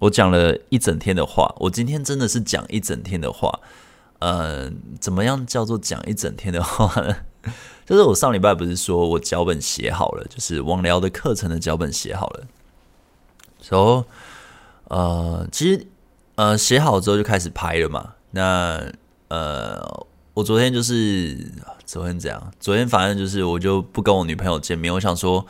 我讲了一整天的话，我今天真的是讲一整天的话。呃，怎么样叫做讲一整天的话呢？就是我上礼拜不是说我脚本写好了，就是网聊的课程的脚本写好了。然后，呃，其实呃写好之后就开始拍了嘛。那呃，我昨天就是昨天怎样？昨天反正就是我就不跟我女朋友见面。我想说，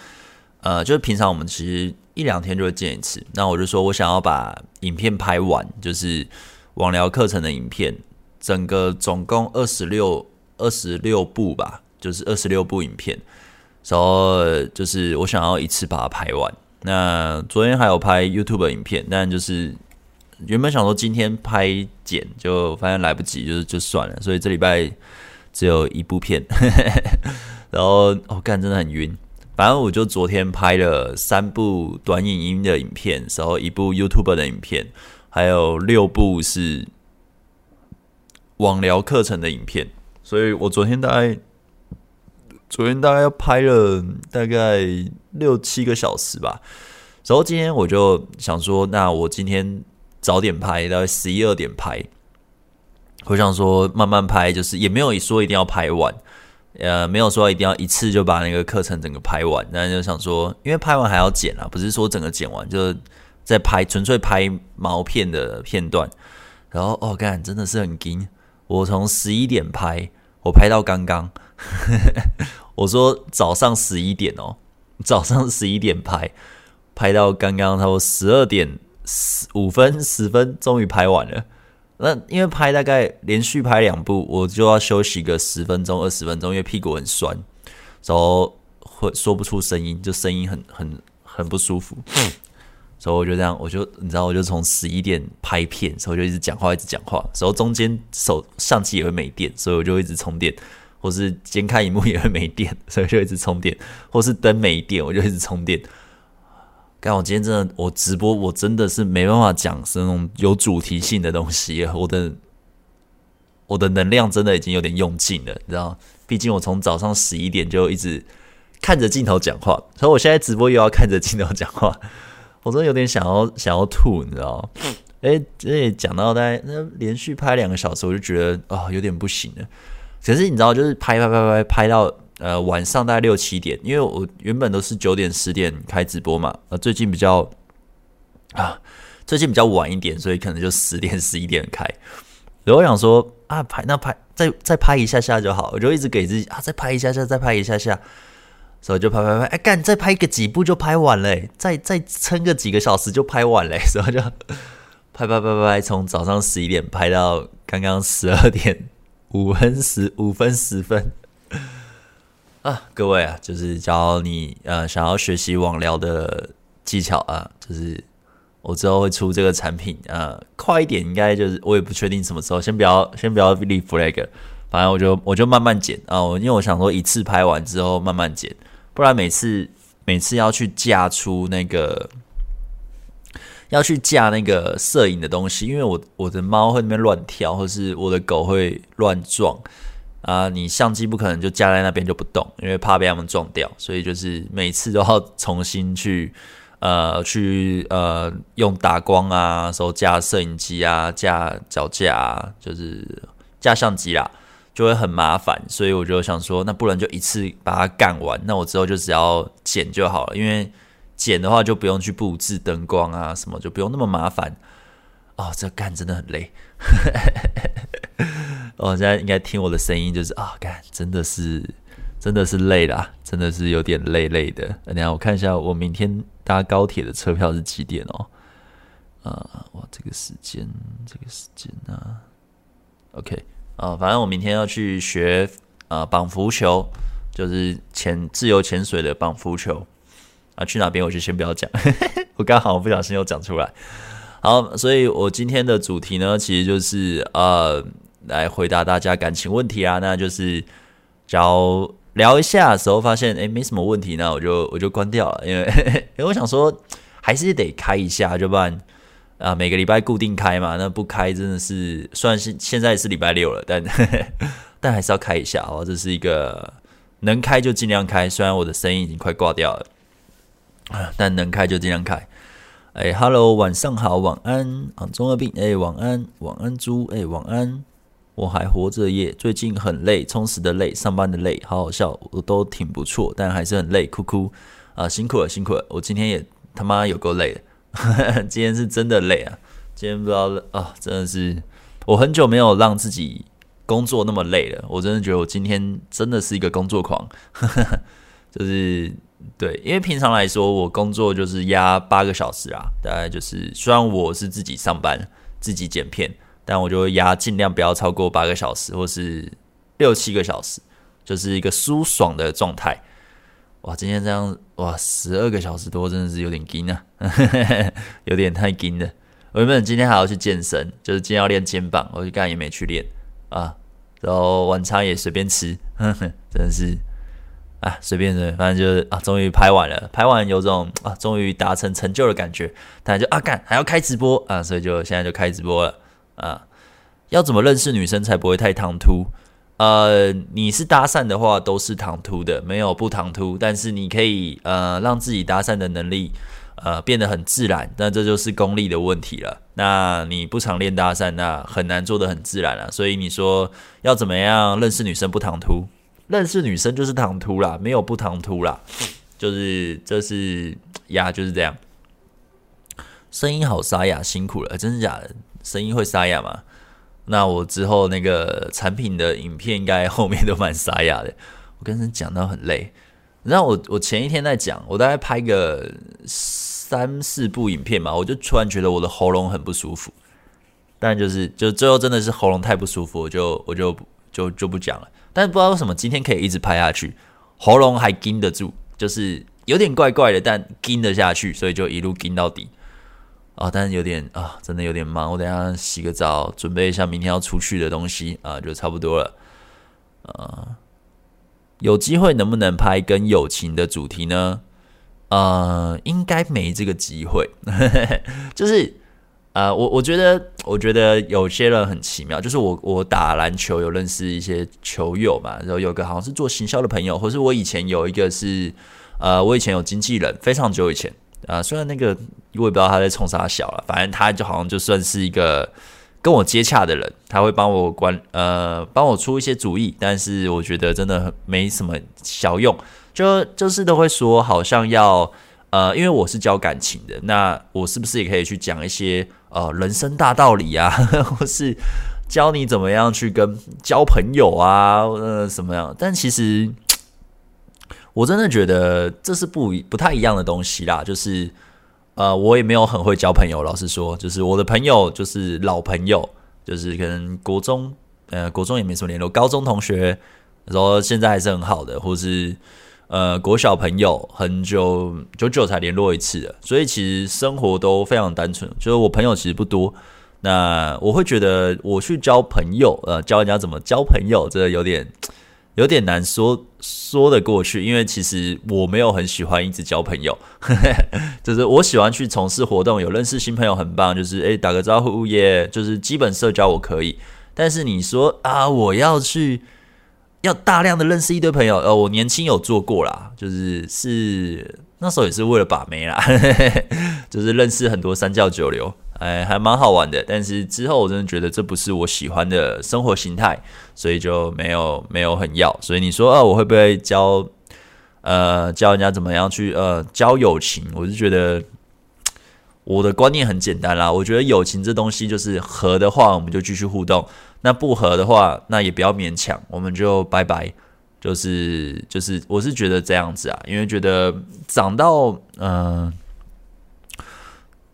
呃，就是平常我们其实一两天就会见一次。那我就说我想要把影片拍完，就是网聊课程的影片。整个总共二十六二十六部吧，就是二十六部影片，然后就是我想要一次把它拍完。那昨天还有拍 YouTube 影片，但就是原本想说今天拍剪，就发现来不及，就是就算了。所以这礼拜只有一部片，然后我干、真的很晕。反正我就昨天拍了三部短影音的影片，然后一部 YouTube 的影片，还有六部是。网聊课程的影片，所以我昨天大概昨天大概要拍了大概六七个小时吧。然后今天我就想说，那我今天早点拍，大概十一二点拍。我想说慢慢拍，就是也没有说一定要拍完，呃，没有说一定要一次就把那个课程整个拍完。但就想说，因为拍完还要剪啊，不是说整个剪完就是在拍，纯粹拍毛片的片段。然后哦，干真的是很紧。我从十一点拍，我拍到刚刚。我说早上十一点哦，早上十一点拍，拍到刚刚差不多十二点十五分十分，终于拍完了。那因为拍大概连续拍两部，我就要休息个十分钟二十分钟，因为屁股很酸，然后会说不出声音，就声音很很很不舒服。所以我就这样，我就你知道，我就从十一点拍片，所以我就一直讲话，一直讲话。然后中间手相机也会没电，所以我就一直充电，或是监看荧幕也会没电，所以就一直充电，或是灯没电，我就一直充电。但我今天真的，我直播我真的是没办法讲是那种有主题性的东西，我的我的能量真的已经有点用尽了，你知道？毕竟我从早上十一点就一直看着镜头讲话，所以我现在直播又要看着镜头讲话。我真的有点想要想要吐，你知道吗？哎，这讲到大概那连续拍两个小时，我就觉得啊、哦、有点不行了。可是你知道，就是拍拍拍拍拍到呃晚上大概六七点，因为我原本都是九点十点开直播嘛，呃最近比较啊最近比较晚一点，所以可能就十点十一点开。然后我想说啊拍那拍再再拍一下下就好，我就一直给自己啊再拍一下下再拍一下下。所以就拍拍拍，哎干，再拍个几步就拍完了，再再撑个几个小时就拍完了，所以就拍拍拍拍，从早上十一点拍到刚刚十二点五分十五分十分啊！各位啊，就是教你呃想要学习网聊的技巧啊，就是我之后会出这个产品啊，快一点应该就是我也不确定什么时候，先不要先不要立 flag，反正我就我就慢慢剪啊，我因为我想说一次拍完之后慢慢剪。不然每次每次要去架出那个，要去架那个摄影的东西，因为我我的猫会那边乱跳，或是我的狗会乱撞啊，你相机不可能就架在那边就不动，因为怕被他们撞掉，所以就是每次都要重新去呃去呃用打光啊，时候架摄影机啊，架脚架啊，就是架相机啦。就会很麻烦，所以我就想说，那不然就一次把它干完。那我之后就只要剪就好了，因为剪的话就不用去布置灯光啊什么，就不用那么麻烦。哦，这干真的很累。哦，现在应该听我的声音，就是啊，干真的是真的是累啦，真的是有点累累的。等下我看一下，我明天搭高铁的车票是几点哦？啊，哇，这个时间，这个时间啊，OK。啊、反正我明天要去学啊绑浮球，就是潜自由潜水的绑浮球啊。去哪边我就先不要讲，我刚好不小心又讲出来。好，所以我今天的主题呢，其实就是呃来回答大家感情问题啊。那就是只要聊一下的时候发现诶没什么问题，那我就我就关掉了，因为 因为我想说还是得开一下，就不然。啊，每个礼拜固定开嘛，那不开真的是，虽然是现在是礼拜六了，但呵呵 但还是要开一下哦。这是一个能开就尽量开，虽然我的声音已经快挂掉了，但能开就尽量开。哎，Hello，晚上好，晚安啊，中二病，哎，晚安，晚安猪，哎，晚安，我还活着耶，最近很累，充实的累，上班的累，好好笑，我都挺不错，但还是很累，哭哭啊，辛苦了，辛苦了，我今天也他妈有够累的，今天是真的累啊，今天不知道啊，真的是我很久没有让自己工作那么累了，我真的觉得我今天真的是一个工作狂，就是。对，因为平常来说，我工作就是压八个小时啊，大概就是虽然我是自己上班、自己剪片，但我就会压尽量不要超过八个小时，或是六七个小时，就是一个舒爽的状态。哇，今天这样哇，十二个小时多，真的是有点紧啊，有点太紧了。我原本今天还要去健身，就是今天要练肩膀，我就刚才也没去练啊，然后晚餐也随便吃，呵呵，真的是。啊，随便的，反正就是啊，终于拍完了，拍完有种啊，终于达成成就的感觉。但就啊，干还要开直播啊，所以就现在就开直播了啊。要怎么认识女生才不会太唐突？呃，你是搭讪的话，都是唐突的，没有不唐突。但是你可以呃，让自己搭讪的能力呃变得很自然，那这就是功力的问题了。那你不常练搭讪，那很难做得很自然了。所以你说要怎么样认识女生不唐突？认识女生就是唐突啦，没有不唐突啦，就是这是呀，就是这样。声音好沙哑，辛苦了，真的假的？声音会沙哑吗？那我之后那个产品的影片应该后面都蛮沙哑的。我跟人讲到很累，然后我我前一天在讲，我大概拍个三四部影片嘛，我就突然觉得我的喉咙很不舒服。但就是就最后真的是喉咙太不舒服，我就我就就就不讲了。但是不知道为什么今天可以一直拍下去，喉咙还撑得住，就是有点怪怪的，但撑得下去，所以就一路撑到底。啊、但是有点啊，真的有点忙，我等下洗个澡，准备一下明天要出去的东西啊，就差不多了。啊，有机会能不能拍跟友情的主题呢？呃，应该没这个机会，就是。呃，我我觉得，我觉得有些人很奇妙，就是我我打篮球有认识一些球友嘛，然后有个好像是做行销的朋友，或是我以前有一个是，呃，我以前有经纪人，非常久以前啊、虽然那个我也不知道他在冲啥小了，反正他就好像就算是一个跟我接洽的人，他会帮我管呃帮我出一些主意，但是我觉得真的没什么小用，就就是都会说好像要呃，因为我是教感情的，那我是不是也可以去讲一些？呃，人生大道理啊，或是教你怎么样去跟交朋友啊，呃，什么样？但其实我真的觉得这是不不太一样的东西啦。就是呃，我也没有很会交朋友，老实说，就是我的朋友就是老朋友，就是可能国中呃国中也没什么联络，高中同学说现在还是很好的，或是。呃，国小朋友很久久久才联络一次的，所以其实生活都非常单纯。就是我朋友其实不多，那我会觉得我去交朋友，呃，教人家怎么交朋友，这有点有点难说说得过去。因为其实我没有很喜欢一直交朋友，就是我喜欢去从事活动，有认识新朋友很棒，就是诶打个招呼耶，就是基本社交我可以。但是你说啊，我要去。要大量的认识一堆朋友，呃，我年轻有做过啦，就是是那时候也是为了把妹啦，就是认识很多三教九流，哎，还蛮好玩的。但是之后我真的觉得这不是我喜欢的生活形态，所以就没有没有很要。所以你说，呃，我会不会教呃教人家怎么样去呃交友情？我是觉得我的观念很简单啦，我觉得友情这东西就是合的话，我们就继续互动。那不合的话，那也不要勉强，我们就拜拜。就是就是，我是觉得这样子啊，因为觉得长到嗯、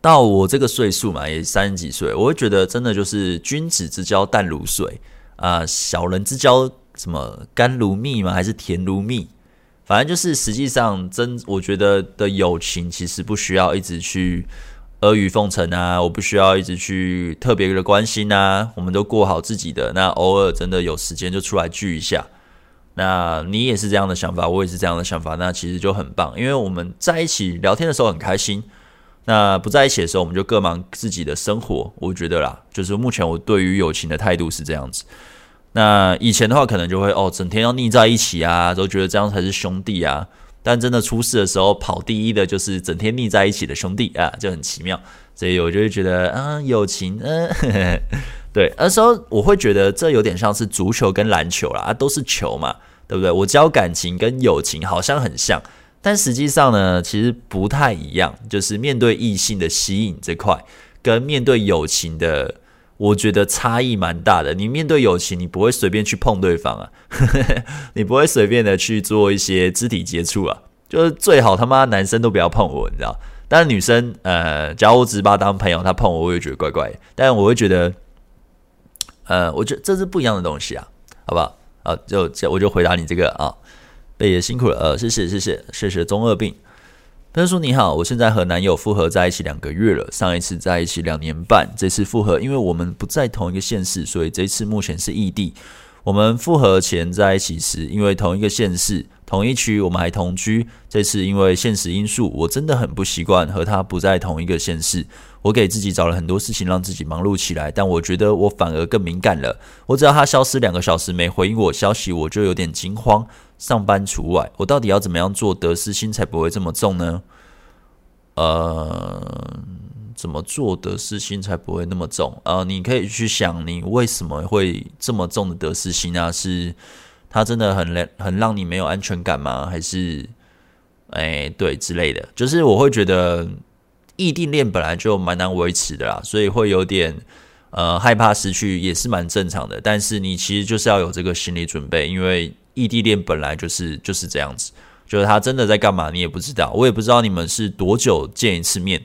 到我这个岁数嘛，也三十几岁，我会觉得真的就是君子之交淡如水啊、小人之交什么甘如蜜吗？还是甜如蜜？反正就是实际上真，我觉得的友情其实不需要一直去。阿谀奉承啊，我不需要一直去特别的关心啊，我们都过好自己的。那偶尔真的有时间就出来聚一下。那你也是这样的想法，我也是这样的想法，那其实就很棒，因为我们在一起聊天的时候很开心。那不在一起的时候，我们就各忙自己的生活。我觉得啦，就是目前我对于友情的态度是这样子。那以前的话，可能就会哦，整天要腻在一起啊，都觉得这样才是兄弟啊。但真的出事的时候，跑第一的就是整天腻在一起的兄弟啊，就很奇妙。所以我就会觉得嗯，友情，嗯，对，那时候我会觉得这有点像是足球跟篮球啦，都是球嘛，对不对？我交感情跟友情好像很像，但实际上呢，其实不太一样。就是面对异性的吸引这块，跟面对友情的，我觉得差异蛮大的。你面对友情，你不会随便去碰对方啊，你不会随便的去做一些肢体接触啊，就是最好他妈男生都不要碰我，你知道。但是女生，呃，假如我只是把她当朋友，她碰我，我也觉得怪怪的。但我会觉得，呃，我觉得这是不一样的东西啊，好不好？啊，就我就回答你这个啊，贝爷辛苦了，呃，谢谢谢谢谢谢中二病。他说你好，我现在和男友复合在一起两个月了，上一次在一起两年半，这次复合，因为我们不在同一个县市，所以这次目前是异地。我们复合前在一起时，因为同一个县市、同一区，我们还同居。这次因为现实因素，我真的很不习惯和他不在同一个县市。我给自己找了很多事情让自己忙碌起来，但我觉得我反而更敏感了。我只要他消失两个小时没回应我消息，我就有点惊慌，上班除外。我到底要怎么样做得失心才不会这么重呢？呃。怎么做得失心才不会那么重啊、呃？你可以去想，你为什么会这么重的得失心啊？是他真的很很让你没有安全感吗？还是哎对之类的？就是我会觉得异地恋本来就蛮难维持的啦，所以会有点呃害怕失去也是蛮正常的。但是你其实就是要有这个心理准备，因为异地恋本来就是就是这样子，就是他真的在干嘛你也不知道，我也不知道你们是多久见一次面。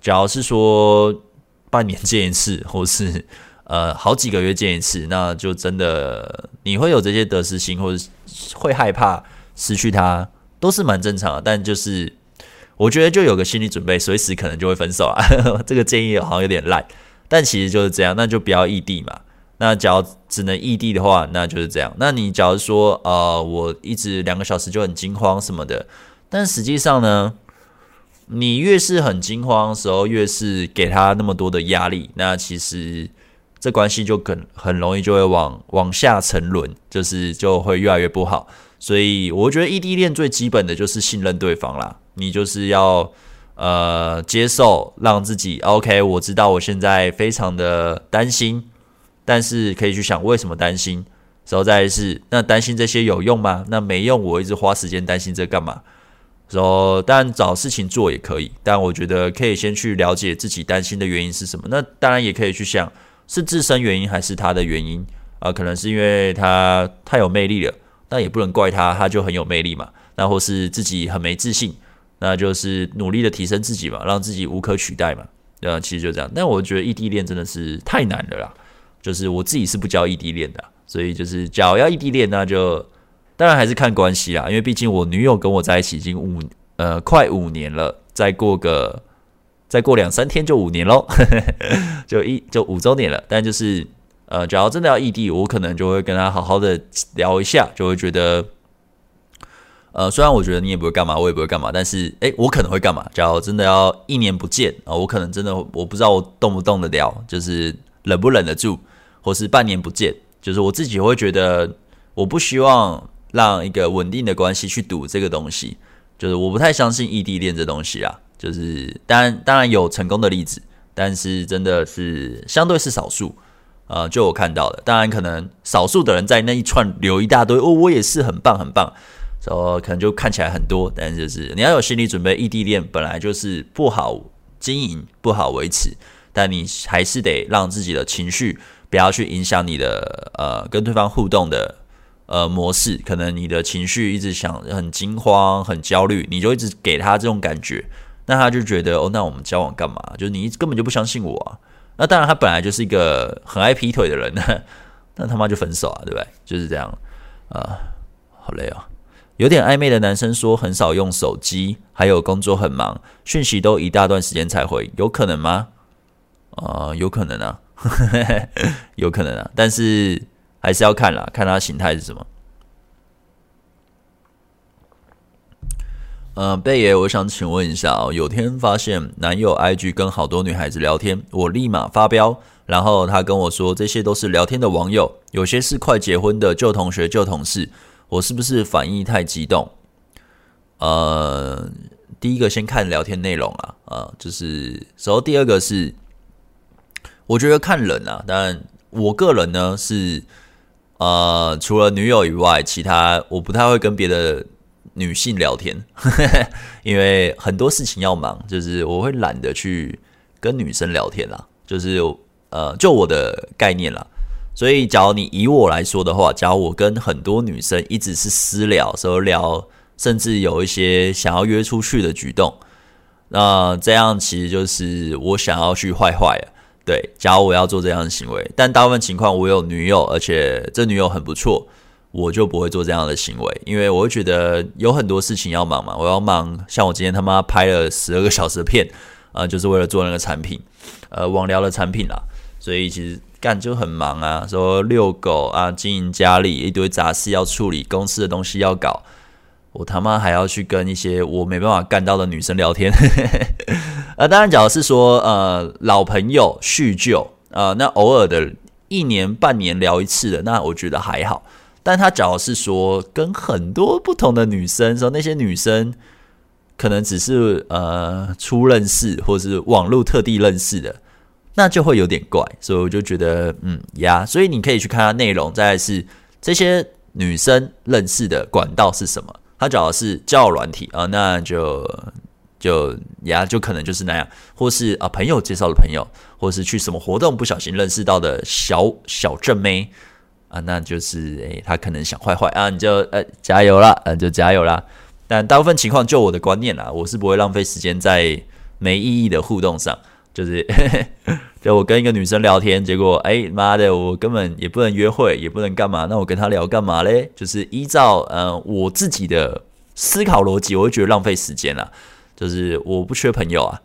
假如是说半年见一次，或是呃好几个月见一次，那就真的你会有这些得失心，或者会害怕失去他，都是蛮正常的。但就是我觉得就有个心理准备，随时可能就会分手啊。这个建议好像有点烂，但其实就是这样。那就不要异地嘛。那假如只能异地的话，那就是这样。那你假如说呃我一直两个小时就很惊慌什么的，但实际上呢？你越是很惊慌的时候，越是给他那么多的压力，那其实这关系就很很容易就会往往下沉沦，就是就会越来越不好。所以我觉得异地恋最基本的就是信任对方啦，你就是要呃接受，让自己 OK。我知道我现在非常的担心，但是可以去想为什么担心，然后再来是那担心这些有用吗？那没用，我一直花时间担心这干嘛？说，当然找事情做也可以，但我觉得可以先去了解自己担心的原因是什么。那当然也可以去想，是自身原因还是他的原因啊、可能是因为他太有魅力了，那也不能怪他，他就很有魅力嘛。那或是自己很没自信，那就是努力的提升自己嘛，让自己无可取代嘛。对啊，其实就这样。但我觉得异地恋真的是太难了啦，就是我自己是不交异地恋的，所以就是假如要异地恋，那就。当然还是看关系啦，因为毕竟我女友跟我在一起已经五呃快五年了，再过个再过两三天就五年喽，就一就五周年了。但就是呃，假如真的要异地，我可能就会跟她好好的聊一下，就会觉得呃，虽然我觉得你也不会干嘛，我也不会干嘛，但是诶，我可能会干嘛？假如真的要一年不见啊，我可能真的我不知道我动不动得了，就是忍不忍得住，或是半年不见，就是我自己会觉得我不希望。让一个稳定的关系去赌这个东西，就是我不太相信异地恋这东西啊。就是当然当然有成功的例子，但是真的是相对是少数。呃，就我看到的，当然可能少数的人在那一串留一大堆，哦，我也是很棒很棒，所以可能就看起来很多，但是就是你要有心理准备，异地恋本来就是不好经营、不好维持，但你还是得让自己的情绪不要去影响你的呃跟对方互动的。呃，模式可能你的情绪一直想很惊慌、很焦虑，你就一直给他这种感觉，那他就觉得哦，那我们交往干嘛？就是你根本就不相信我啊。那当然，他本来就是一个很爱劈腿的人，那他妈就分手啊，对不对？就是这样啊，好累啊。有点暧昧的男生说很少用手机，还有工作很忙，讯息都一大段时间才回，有可能吗？啊，呃，有可能啊，有可能啊，但是。还是要看啦，看他形态是什么。嗯、呃，贝爷，我想请问一下哦，有天发现男友 IG 跟好多女孩子聊天，我立马发飙，然后他跟我说这些都是聊天的网友，有些是快结婚的旧同学、旧同事，我是不是反应太激动？呃，第一个先看聊天内容啊，呃，就是，然后第二个是，我觉得看人啊，但我个人呢是，呃，除了女友以外，其他我不太会跟别的女性聊天，因为很多事情要忙，就是我会懒得去跟女生聊天啦，就是呃，就我的概念啦。所以，假如你以我来说的话，假如我跟很多女生一直是私聊，时候聊，甚至有一些想要约出去的举动，那这样其实就是我想要去坏坏了。对，假如我要做这样的行为，但大部分情况我有女友，而且这女友很不错，我就不会做这样的行为，因为我会觉得有很多事情要忙嘛，我要忙，像我今天他妈拍了十二个小时的片，呃，就是为了做那个产品，呃，网聊的产品啦，所以其实。干就很忙啊，说遛狗啊，经营家里一堆杂事要处理，公司的东西要搞，我他妈还要去跟一些我没办法干到的女生聊天。啊，当然，假如是说呃老朋友叙旧啊，那偶尔的一年半年聊一次的，那我觉得还好。但他假如是说跟很多不同的女生说，那些女生可能只是呃初认识，或是网络特地认识的。那就会有点怪，所以我就觉得，嗯呀，所以你可以去看它内容。再来是这些女生认识的管道是什么？他找的是交友软体啊，那就就呀，就可能就是那样，或是啊朋友介绍的朋友，或是去什么活动不小心认识到的小小正妹啊，那就是诶，他可能想坏坏啊，你就呃加油啦，嗯，就加油啦。但大部分情况，就我的观念啦，我是不会浪费时间在没意义的互动上。就是，就我跟一个女生聊天，结果哎妈的，我根本也不能约会，也不能干嘛，那我跟她聊干嘛嘞？就是依照呃我自己的思考逻辑，我会觉得浪费时间啊。就是我不缺朋友啊，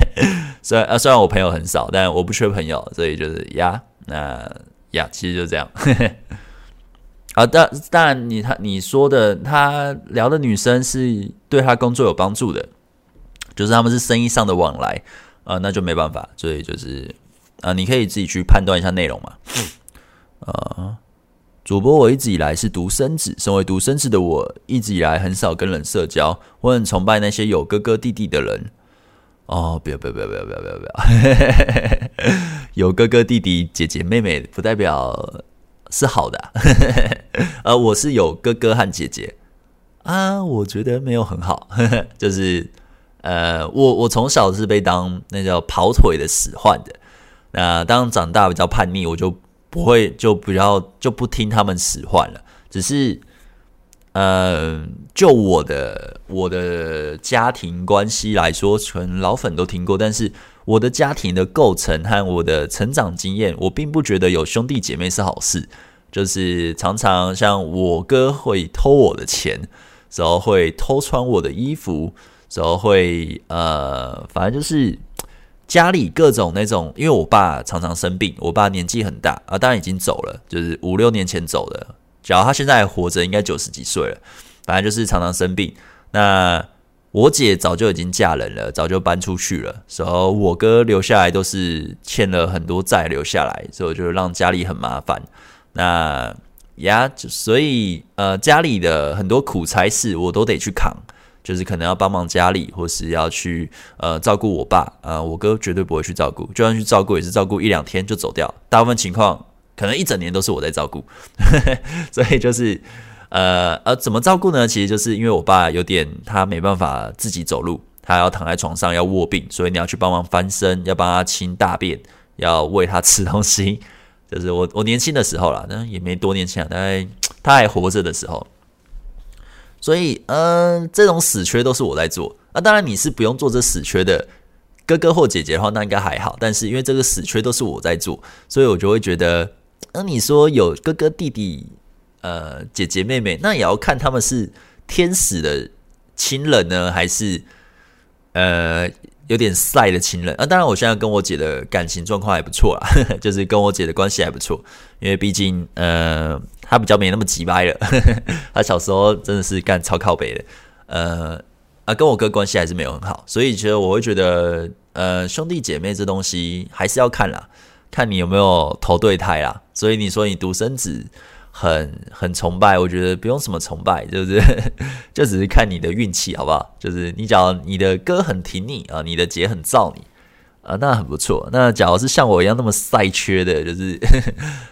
虽然啊虽然我朋友很少，但我不缺朋友，所以就是呀，那呀，其实就这样。啊，当当然你他你说的他聊的女生是对他工作有帮助的，就是他们是生意上的往来。啊，那就没办法，所以就是啊，你可以自己去判断一下内容嘛。啊，主播我一直以来是独生子，身为独生子的我，一直以来很少跟人社交，我很崇拜那些有哥哥弟弟的人。哦，不要不要不要不要不要不要不要，有哥哥弟弟姐姐妹妹不代表是好的啊。呃，我是有哥哥和姐姐啊，我觉得没有很好，就是。呃，我我从小是被当那叫跑腿的使唤的。那当长大比较叛逆，我就不会就比较就不听他们使唤了。只是，呃，就我的我的家庭关系来说，可能老粉都听过。但是我的家庭的构成和我的成长经验，我并不觉得有兄弟姐妹是好事。就是常常像我哥会偷我的钱，然后会偷穿我的衣服。时候会呃，反正就是家里各种那种，因为我爸常常生病，我爸年纪很大啊，当然已经走了，就是五六年前走的。假如他现在还活着，应该九十几岁了。反正就是常常生病。那我姐早就已经嫁人了，早就搬出去了。时候我哥留下来都是欠了很多债留下来，所以就让家里很麻烦。那呀，所以呃，家里的很多苦差事我都得去扛。就是可能要帮忙家里，或是要去呃照顾我爸啊、呃，我哥绝对不会去照顾，就算去照顾也是照顾一两天就走掉。大部分情况可能一整年都是我在照顾，所以就是呃呃怎么照顾呢？其实就是因为我爸有点他没办法自己走路，他要躺在床上要卧病，所以你要去帮忙翻身，要帮他清大便，要喂他吃东西。就是我我年轻的时候啦，但也没多年轻啊，大概 他还活着的时候。所以，嗯、这种死缺都是我在做。那、当然，你是不用做这死缺的哥哥或姐姐的话，那应该还好。但是，因为这个死缺都是我在做，所以我就会觉得，那、你说有哥哥弟弟、呃姐姐妹妹，那也要看他们是天使的亲人呢，还是呃。有点晒的亲人啊，当然我现在跟我姐的感情状况还不错啦，就是跟我姐的关系还不错，因为毕竟呃他比较没那么急掰了呵呵，她小时候真的是干超靠北的，呃啊跟我哥关系还是没有很好，所以其实我会觉得呃兄弟姐妹这东西还是要看啦，看你有没有投对胎啦，所以你说你独生子很很崇拜，我觉得不用什么崇拜，就是？就只是看你的运气好不好？就是你只要你的哥很挺你啊，你的姐很罩你啊，那很不错。那假如是像我一样那么赛缺的，就是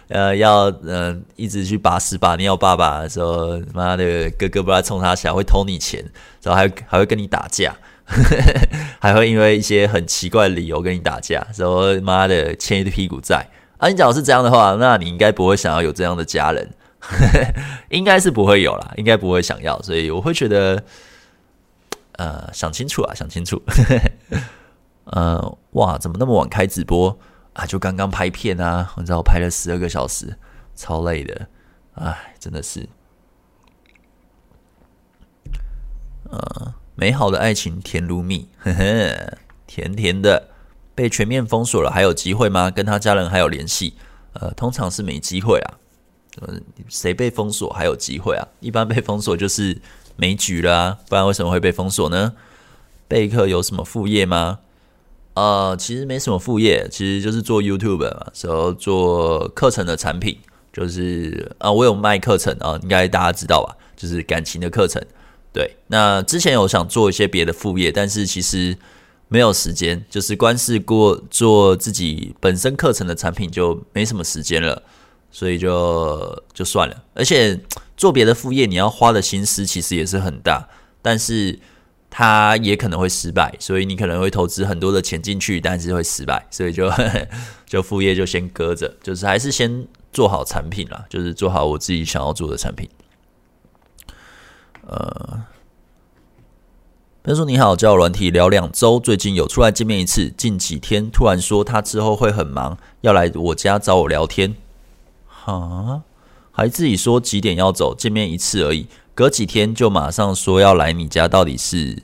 呃要呃一直去把屎把尿爸爸的时候，妈的哥哥不知道冲他起来会偷你钱，然后还还会跟你打架，还会因为一些很奇怪的理由跟你打架，然后妈的欠一屁股债。啊，你假如是这样的话，那你应该不会想要有这样的家人，应该是不会有啦，应该不会想要，所以我会觉得，呃，想清楚啊，想清楚，呃，哇，怎么那么晚开直播啊？就刚刚拍片啊，你知道我拍了十二个小时，超累的，哎，真的是，呃，美好的爱情甜如蜜，呵呵，甜甜的。被全面封锁了，还有机会吗？跟他家人还有联系？呃，通常是没机会啊。呃，谁被封锁还有机会啊？一般被封锁就是没局了啊，不然为什么会被封锁呢？贝克有什么副业吗？呃，其实没什么副业，其实就是做 YouTube 嘛，然后做课程的产品，就是啊、我有卖课程啊、应该大家知道吧？就是感情的课程。对，那之前有想做一些别的副业，但是其实。没有时间，就是光是过做自己本身课程的产品就没什么时间了，所以就就算了。而且做别的副业，你要花的心思其实也是很大，但是它也可能会失败，所以你可能会投资很多的钱进去，但是会失败，所以就 就副业就先搁着，就是还是先做好产品啦，就是做好我自己想要做的产品，呃。他说：“你好，交友软体聊两周，最近有出来见面一次。近几天突然说他之后会很忙，要来我家找我聊天。哈，还自己说几点要走，见面一次而已。隔几天就马上说要来你家，到底是？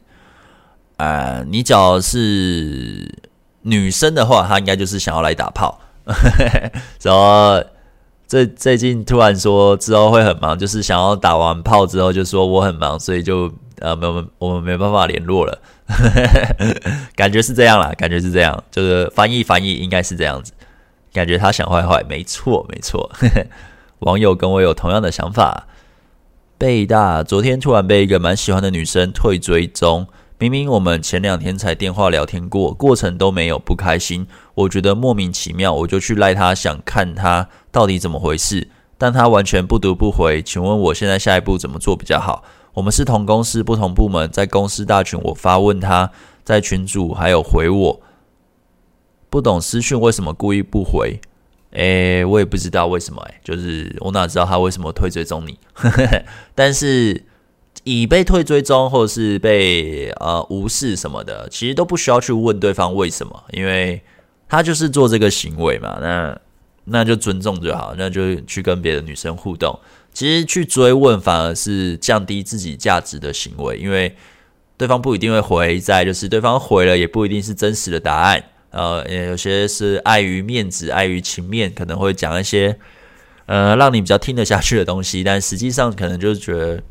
啊、你只要是女生的话，她应该就是想要来打炮。然后最最近突然说之后会很忙，就是想要打完炮之后就说我很忙，所以就。”呃，没有，我们没办法联络了，感觉是这样啦，感觉是这样，就是翻译翻译应该是这样子，感觉他想坏坏，没错没错，网友跟我有同样的想法。贝大。昨天突然被一个蛮喜欢的女生退追踪，明明我们前两天才电话聊天过，过程都没有不开心，我觉得莫名其妙，我就去赖他，想看他到底怎么回事，但他完全不读不回，请问我现在下一步怎么做比较好？我们是同公司不同部门，在公司大群我发问他，在群主还有回我，不懂私讯为什么故意不回？诶，我也不知道为什么，诶，就是我哪知道他为什么退追踪你？但是已被退追踪或者是被呃无视什么的，其实都不需要去问对方为什么，因为他就是做这个行为嘛，那那就尊重就好，那就去跟别的女生互动。其实去追问反而是降低自己价值的行为，因为对方不一定会回，再就是对方回了也不一定是真实的答案，呃，也有些是碍于面子、碍于情面，可能会讲一些呃让你比较听得下去的东西，但实际上可能就是觉得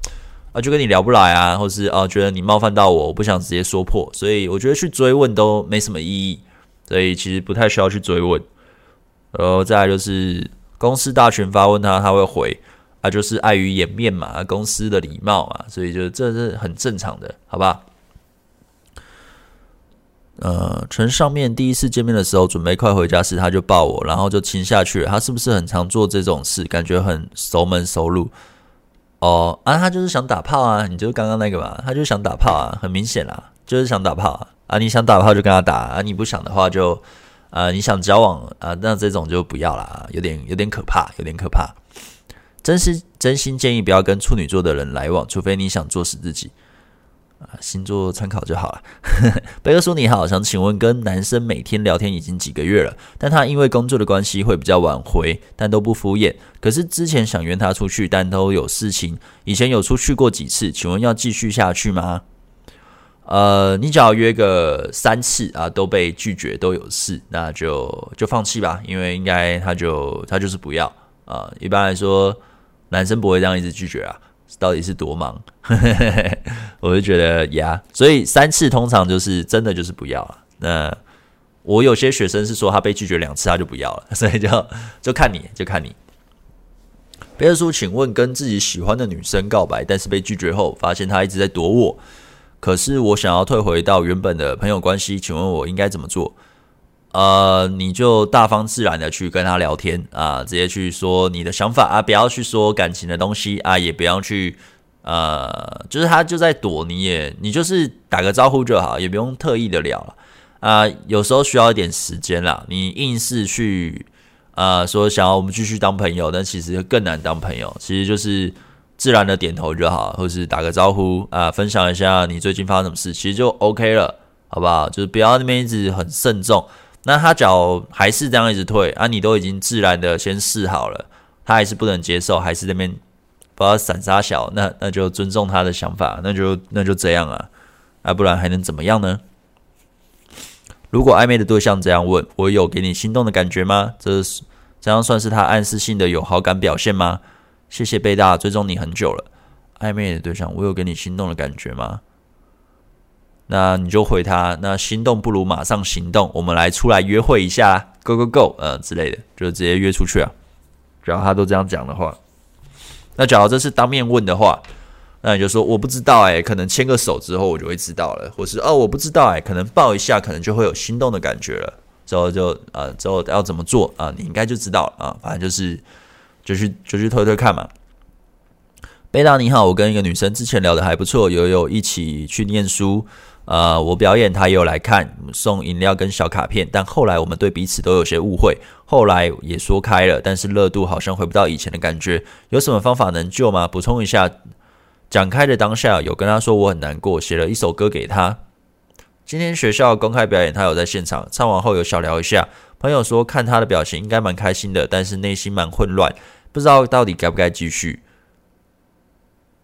啊就跟你聊不来啊，或是、啊、觉得你冒犯到我，我不想直接说破，所以我觉得去追问都没什么意义，所以其实不太需要去追问。然后再就是公司大群发问他，他会回。啊，就是碍于颜面嘛，公司的礼貌嘛，所以就这是很正常的，好吧？呃，从上面第一次见面的时候，准备快回家时，他就抱我，然后就亲下去了。他是不是很常做这种事？感觉很熟门熟路。哦，啊，他就是想打炮啊！你就刚刚那个嘛，他就想打炮啊，很明显啦，就是想打炮啊！啊，你想打炮就跟他打啊，你不想的话就啊，你想交往啊，那这种就不要啦，有点有点可怕，有点可怕。真是真心建议不要跟处女座的人来往，除非你想作死自己啊。星座参考就好了。贝克叔你好，想请问跟男生每天聊天已经几个月了，但他因为工作的关系会比较晚回，但都不敷衍。可是之前想约他出去，但都有事情。以前有出去过几次，请问要继续下去吗？呃，你只要约个三次啊，都被拒绝，都有事，那就就放弃吧，因为应该他就他就是不要啊。一般来说。男生不会这样一直拒绝啊，到底是多忙？我就觉得呀，所以三次通常就是真的就是不要了。那我有些学生是说他被拒绝两次他就不要了，所以就就看你就看你。贝尔叔，请问跟自己喜欢的女生告白，但是被拒绝后，发现她一直在躲我，可是我想要退回到原本的朋友关系，请问我应该怎么做？呃，你就大方自然的去跟他聊天啊，直接去说你的想法啊，不要去说感情的东西啊，也不要去呃，就是他就在躲你也，你就是打个招呼就好，也不用特意的聊了啊。有时候需要一点时间啦，你硬是去呃说想要我们继续当朋友，但其实更难当朋友，其实就是自然的点头就好，或是打个招呼啊，分享一下你最近发生什么事，其实就 OK 了，好不好？就是不要那边一直很慎重。那他脚还是这样一直退啊？你都已经自然的先试好了，他还是不能接受，还是那边把他闪杀小，那那就尊重他的想法，那就那就这样啊，啊，不然还能怎么样呢？如果暧昧的对象这样问，我有给你心动的感觉吗？这是这样算是他暗示性的有好感表现吗？谢谢贝大，追踪你很久了。暧昧的对象，我有给你心动的感觉吗？那你就回他，那心动不如马上行动，我们来出来约会一下，Go Go Go，呃之类的，就直接约出去啊。只要他都这样讲的话，那假如这是当面问的话，那你就说我不知道哎，可能牵个手之后我就会知道了，或是哦我不知道哎，可能抱一下可能就会有心动的感觉了，之后就呃之后要怎么做啊，你应该就知道了啊，反正就是就去就去推推看嘛。贝大你好，我跟一个女生之前聊得还不错，有有一起去念书。呃，我表演，他也有来看，送饮料跟小卡片，但后来我们对彼此都有些误会，后来也说开了，但是热度好像回不到以前的感觉，有什么方法能救吗？补充一下，讲开的当下有跟他说我很难过，写了一首歌给他。今天学校公开表演，他有在现场，唱完后有小聊一下，朋友说看他的表情应该蛮开心的，但是内心蛮混乱，不知道到底该不该继续。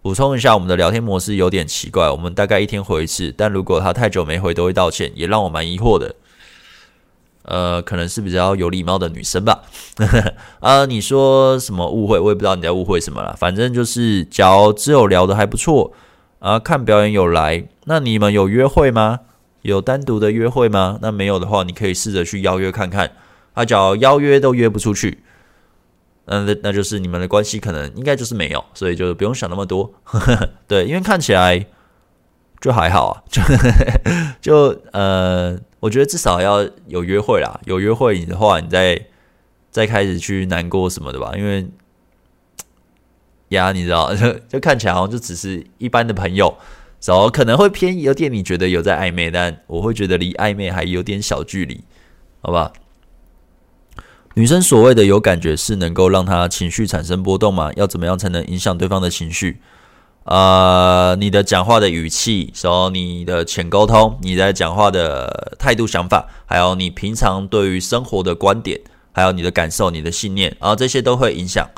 补充一下，我们的聊天模式有点奇怪，我们大概一天回一次，但如果他太久没回，都会道歉，也让我蛮疑惑的。呃，可能是比较有礼貌的女生吧。啊，你说什么误会？我也不知道你在误会什么啦。反正就是，假如只有聊得还不错啊，看表演有来，那你们有约会吗？有单独的约会吗？那没有的话，你可以试着去邀约看看。啊，假如邀约都约不出去。嗯，那那就是你们的关系可能应该就是没有，所以就不用想那么多。对，因为看起来就还好啊，就就呃，我觉得至少要有约会啦，有约会你的话，你再再开始去难过什么的吧。因为呀，你知道，就 就看起来好像就只是一般的朋友，然后可能会偏有点你觉得有在暧昧，但我会觉得离暧昧还有点小距离，好吧？女生所谓的有感觉是能够让她情绪产生波动吗？要怎么样才能影响对方的情绪？呃，你的讲话的语气，然后你的浅沟通，你在讲话的态度、想法，还有你平常对于生活的观点，还有你的感受、你的信念，然后这些都会影响。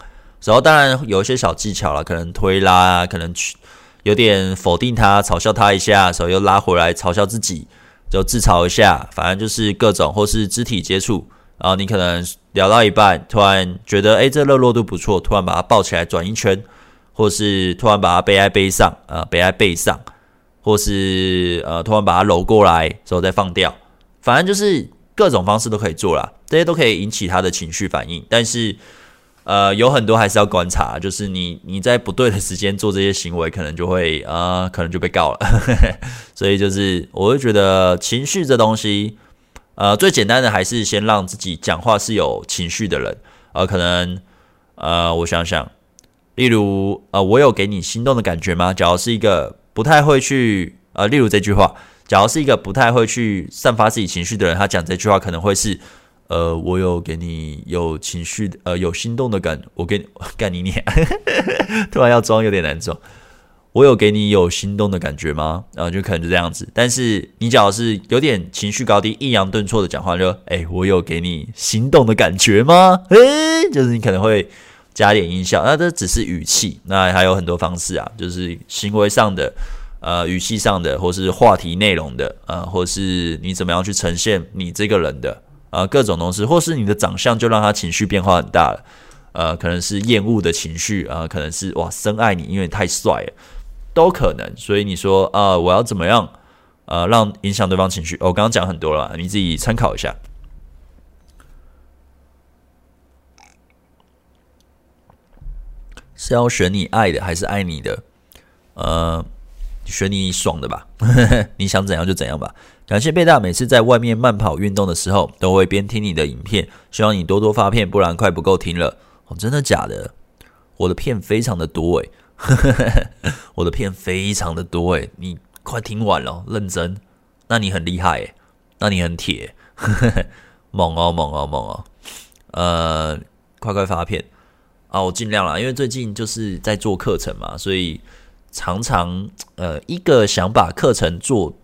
然后当然有一些小技巧了，可能推拉啊，可能去有点否定他、嘲笑他一下，然后又拉回来嘲笑自己，就自嘲一下，反正就是各种或是肢体接触。然后你可能聊到一半，突然觉得诶，这热络度不错，突然把它抱起来转一圈，或是突然把它背在背上，啊、呃，背在背上，或是呃，突然把它搂过来之后再放掉，反正就是各种方式都可以做啦，这些都可以引起他的情绪反应。但是呃，有很多还是要观察，就是你你在不对的时间做这些行为，可能就会、呃，可能就被告了。所以就是我会觉得情绪这东西。呃，最简单的还是先让自己讲话是有情绪的人，呃，可能，呃，我想想，例如，呃，我有给你心动的感觉吗？假如是一个不太会去，呃，例如这句话，假如是一个不太会去散发自己情绪的人，他讲这句话可能会是，呃，我有给你有情绪，呃，有心动的感，我给你 干你念，突然要装有点难装。我有给你有心动的感觉吗？然后就可能就这样子。但是你只要是有点情绪高低、抑扬顿挫的讲话，就哎，我有给你心动的感觉吗？诶，就是你可能会加点音效。那这只是语气，那还有很多方式啊，就是行为上的、呃，语气上的，或是话题内容的，呃，或是你怎么样去呈现你这个人的，呃，各种东西，或是你的长相就让他情绪变化很大了，呃，可能是厌恶的情绪啊，可能是哇深爱你，因为你太帅了。都可能，所以你说啊、我要怎么样，呃，让影响对方情绪？我刚刚讲很多了，你自己参考一下。是要选你爱的，还是爱你的？呃，选你爽的吧，你想怎样就怎样吧。感谢贝大，每次在外面慢跑运动的时候，都会边听你的影片，希望你多多发片，不然快不够听了。哦，真的假的？我的片非常的多诶，我的片非常的多诶，你快听完了，认真，那你很厉害诶，那你很铁，猛哦猛哦猛哦，呃，快快发片啊，我尽量啦，因为最近就是在做课程嘛，所以常常呃一个想把课程做。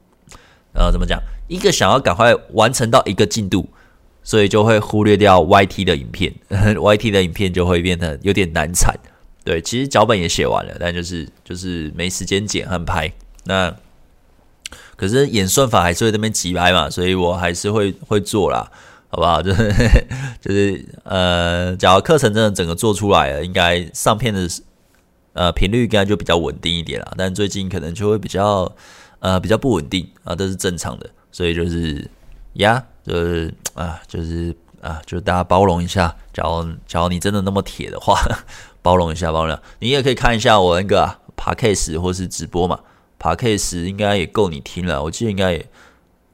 呃，怎么讲？一个想要赶快完成到一个进度，所以就会忽略掉 YT 的影片，YT 的影片就会变得有点难产。对，其实脚本也写完了，但就是就是没时间剪和拍。那可是演算法还是会那边急拍嘛，所以我还是会会做啦，好不好？就是就是呃，假如课程真的整个做出来了，应该上片的呃频率应该就比较稳定一点啦。但最近可能就会比较。呃，比较不稳定啊，这是正常的，所以就是呀，就是啊，就是啊，就是大家包容一下。假如假如你真的那么铁的话，包容一下，包容一下。你也可以看一下我那个 p a d c a s e 或是直播嘛，Podcast 应该也够你听了，我记得应该也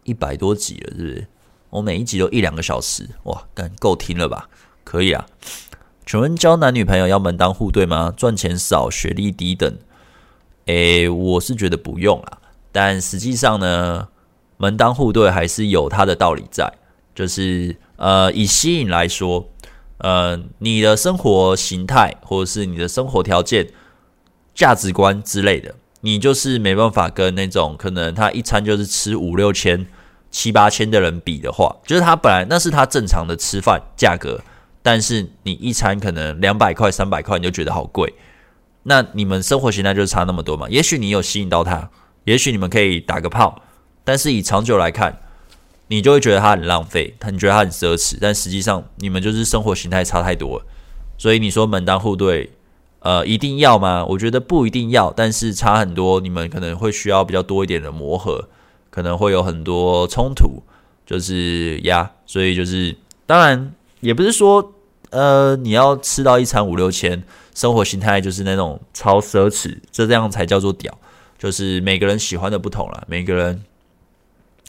一百多集了，是不是？我每一集都一两个小时，哇，干够听了吧？可以啊。请问交男女朋友要门当户对吗？赚钱少，学历低等？诶，我是觉得不用啦。但实际上呢，门当户对还是有它的道理在。就是呃，以吸引来说，呃，你的生活形态或者是你的生活条件、价值观之类的，你就是没办法跟那种可能他一餐就是吃五六千、七八千的人比的话，就是他本来那是他正常的吃饭价格，但是你一餐可能两百块、三百块，你就觉得好贵。那你们生活形态就差那么多嘛？也许你有吸引到他。也许你们可以打个炮，但是以长久来看，你就会觉得它很浪费，你觉得它很奢侈。但实际上，你们就是生活形态差太多了。所以你说门当户对，呃，一定要吗？我觉得不一定要，但是差很多。你们可能会需要比较多一点的磨合，可能会有很多冲突，就是呀。所以就是，当然也不是说，呃，你要吃到一餐五六千，生活形态就是那种超奢侈，这这样才叫做屌。就是每个人喜欢的不同了，每个人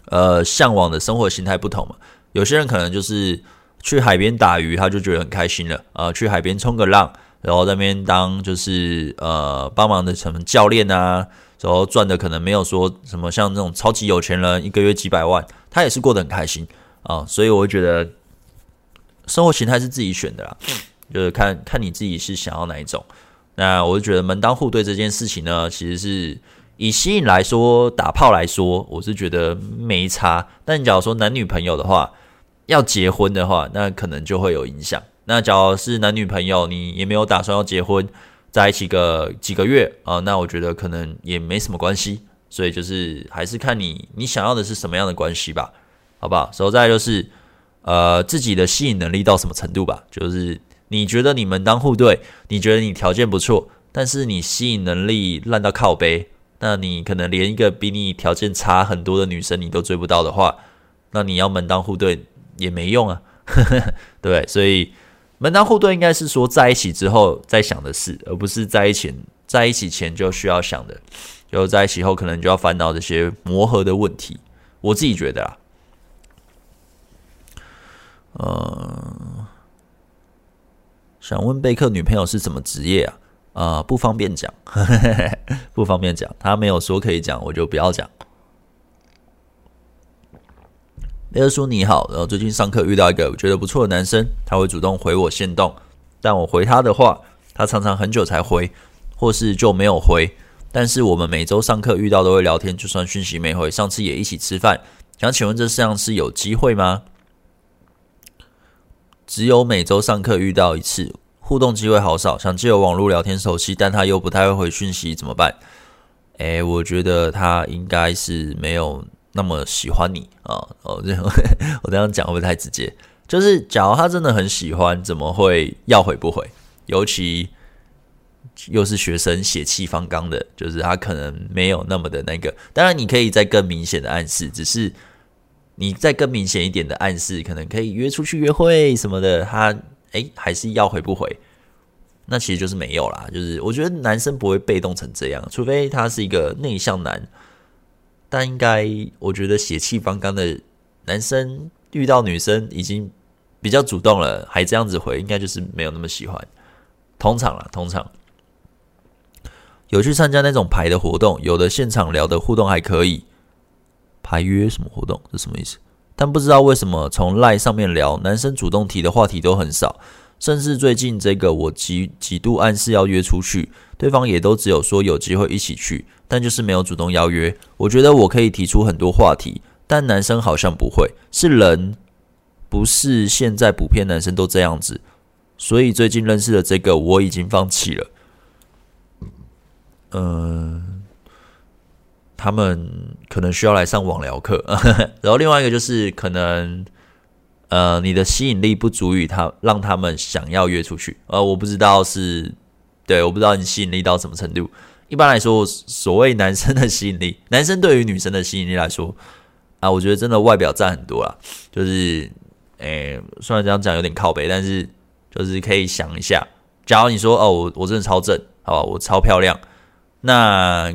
呃向往的生活形态不同嘛。有些人可能就是去海边打鱼，他就觉得很开心了。呃，去海边冲个浪，然后那边当就是呃帮忙的什么教练啊，然后赚的可能没有说什么像那种超级有钱人一个月几百万，他也是过得很开心啊。所以我觉得生活形态是自己选的啦，就是看看你自己是想要哪一种。那我就觉得门当户对这件事情呢，其实是。以吸引来说，打炮来说，我是觉得没差。但你假如说男女朋友的话，要结婚的话，那可能就会有影响。那假如是男女朋友，你也没有打算要结婚，在一起个几个月啊，那我觉得可能也没什么关系。所以就是还是看你你想要的是什么样的关系吧，好不好？所以再就是呃自己的吸引能力到什么程度吧。就是你觉得你门当户对，你觉得你条件不错，但是你吸引能力烂到靠背。那你可能连一个比你条件差很多的女生你都追不到的话，那你要门当户对也没用啊，对，所以门当户对应该是说在一起之后再想的事，而不是在一起在一起前就需要想的，就在一起后可能就要烦恼这些磨合的问题，我自己觉得啦，呃，想问贝克女朋友是什么职业啊？啊、呃，不方便讲，不方便讲，他没有说可以讲，我就不要讲。雷叔你好，然后最近上课遇到一个我觉得不错的男生，他会主动回我线动，但我回他的话，他常常很久才回，或是就没有回。但是我们每周上课遇到都会聊天，就算讯息没回，上次也一起吃饭。想请问这样是有机会吗？只有每周上课遇到一次。互动机会好少，想借由网络聊天熟悉，但他又不太会回讯息，怎么办？诶，我觉得他应该是没有那么喜欢你啊。哦，这样 我这样讲会不会太直接？就是假如他真的很喜欢，怎么会要回不回？尤其又是学生血气方刚的，就是他可能没有那么的那个。当然，你可以再更明显的暗示，只是你再更明显一点的暗示，可能可以约出去约会什么的，他。诶，还是要回不回？那其实就是没有啦。就是我觉得男生不会被动成这样，除非他是一个内向男。但应该我觉得血气方刚的男生遇到女生已经比较主动了，还这样子回，应该就是没有那么喜欢。通常啦，通常有去参加那种排的活动，有的现场聊的互动还可以。排约什么活动？这什么意思？但不知道为什么从赖上面聊，男生主动提的话题都很少，甚至最近这个我几几度暗示要约出去，对方也都只有说有机会一起去，但就是没有主动邀约。我觉得我可以提出很多话题，但男生好像不会，是人。不是现在普遍男生都这样子，所以最近认识的这个我已经放弃了。嗯，他们可能需要来上网聊课，然后另外一个就是可能，呃，你的吸引力不足以他让他们想要约出去。呃，我不知道是，对，我不知道你吸引力到什么程度。一般来说，所谓男生的吸引力，男生对于女生的吸引力来说，啊，我觉得真的外表占很多啦，就是。诶、虽然这样讲有点靠北，但是就是可以想一下，假如你说哦，我我真的超正，好吧，我超漂亮，那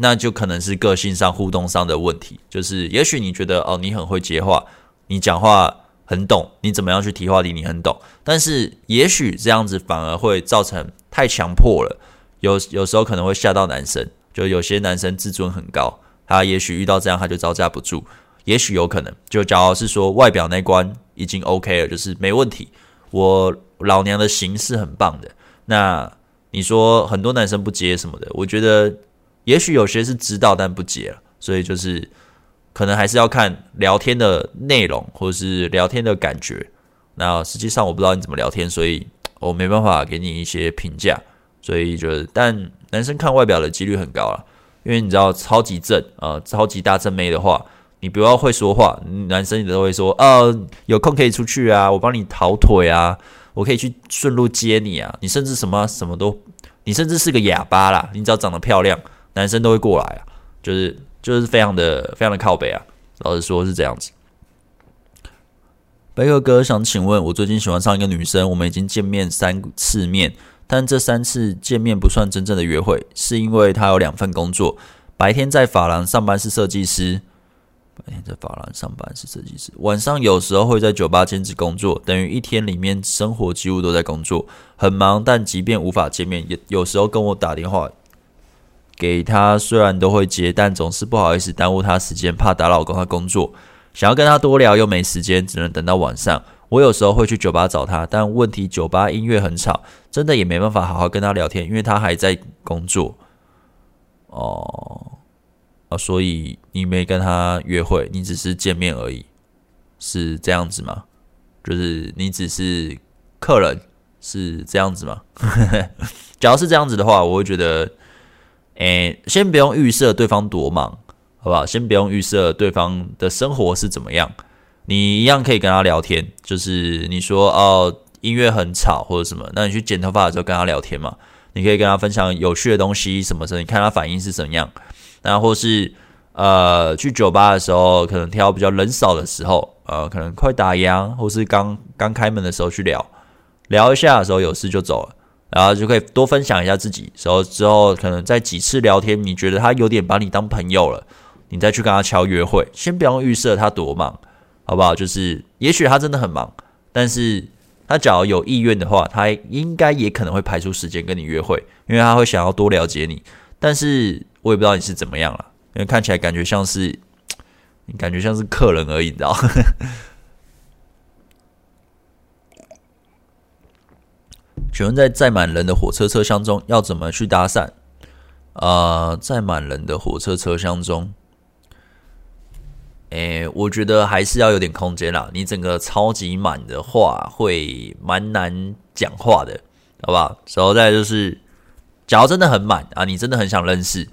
那就可能是个性上、互动上的问题。就是也许你觉得哦，你很会接话，你讲话很懂，你怎么样去提话题你很懂，但是也许这样子反而会造成太强迫了，有有时候可能会吓到男生。就有些男生自尊很高，他也许遇到这样他就招架不住，也许有可能。就假如是说外表那关。已经 OK 了，就是没问题。我老娘的型是很棒的。那你说很多男生不接什么的，我觉得也许有些是知道但不接了，所以就是可能还是要看聊天的内容或者是聊天的感觉。那实际上我不知道你怎么聊天，所以我没办法给你一些评价。所以就是，但男生看外表的几率很高了，因为你知道超级正啊、超级大正妹的话。你不要会说话，男生你都会说，呃，有空可以出去啊，我帮你跑腿啊，我可以去顺路接你啊。你甚至什么什么都，你甚至是个哑巴啦，你只要长得漂亮，男生都会过来啊，就是就是非常的非常的靠北啊。老实说是这样子。贝克哥想请问，我最近喜欢上一个女生，我们已经见面三次面，但这三次见面不算真正的约会，是因为她有两份工作，白天在发廊上班是设计师。白天在发廊上班是设计师，晚上有时候会在酒吧兼职工作，等于一天里面生活几乎都在工作，很忙。但即便无法见面，也有时候跟我打电话给他，虽然都会接，但总是不好意思耽误他时间，怕打扰他工作。想要跟他多聊又没时间，只能等到晚上。我有时候会去酒吧找他，但问题酒吧音乐很吵，真的也没办法好好跟他聊天，因为他还在工作。哦。啊，所以你没跟他约会，你只是见面而已，是这样子吗？就是你只是客人，是这样子吗？假如是这样子的话，我会觉得，诶、先不用预设对方多忙，好不好？先不用预设对方的生活是怎么样，你一样可以跟他聊天。就是你说哦，音乐很吵或者什么，那你去剪头发的时候跟他聊天嘛，你可以跟他分享有趣的东西什么的，你看他反应是怎么样。那或是呃去酒吧的时候，可能挑比较人少的时候，呃，可能快打烊，或是刚刚开门的时候去聊聊一下的时候，有事就走了，然后就可以多分享一下自己。然后之后可能在几次聊天，你觉得他有点把你当朋友了，你再去跟他敲约会。先不用预设他多忙，好不好？就是也许他真的很忙，但是他假如有意愿的话，他应该也可能会排出时间跟你约会，因为他会想要多了解你。但是我也不知道你是怎么样了，因为看起来感觉像是，你感觉像是客人而已，你知道？请问在载满人的火车车厢中要怎么去搭讪？呃，载满人的火车车厢中，诶，我觉得还是要有点空间啦。你整个超级满的话，会蛮难讲话的，好不好？然后再就是。假如真的很满啊，你真的很想认识，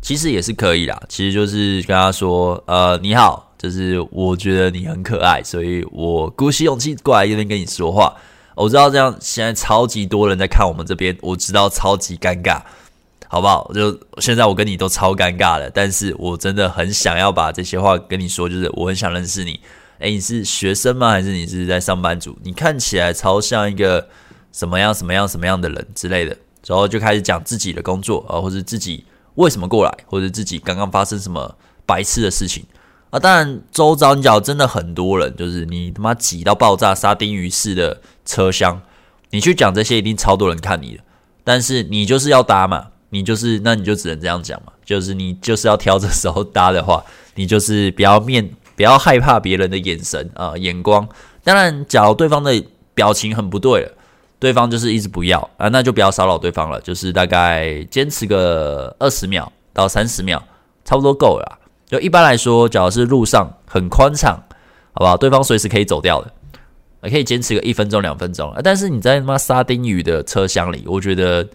其实也是可以啦。其实就是跟他说，呃，你好，就是我觉得你很可爱，所以我鼓起勇气过来这边跟你说话。我知道这样现在超级多人在看我们这边，我知道超级尴尬，好不好？就现在我跟你都超尴尬的，但是我真的很想要把这些话跟你说，就是我很想认识你。诶，你是学生吗？还是你是在上班族？你看起来超像一个。什么样什么样什么样的人之类的，然后就开始讲自己的工作啊，或者自己为什么过来，或者自己刚刚发生什么白痴的事情啊。当然，周遭你讲真的很多人，就是你他妈挤到爆炸、沙丁鱼似的车厢，你去讲这些，一定超多人看你的。但是你就是要搭嘛，你就是那你就只能这样讲嘛，就是你就是要挑这时候搭的话，你就是不要面不要害怕别人的眼神啊、眼光。当然，假如对方的表情很不对了，对方就是一直不要啊，那就不要骚扰对方了，就是大概坚持个二十秒到三十秒，差不多够了。就一般来说，假如是路上很宽敞，好不好？对方随时可以走掉的。也可以坚持个一分钟、两分钟，但是你在他妈沙丁鱼的车厢里，我觉得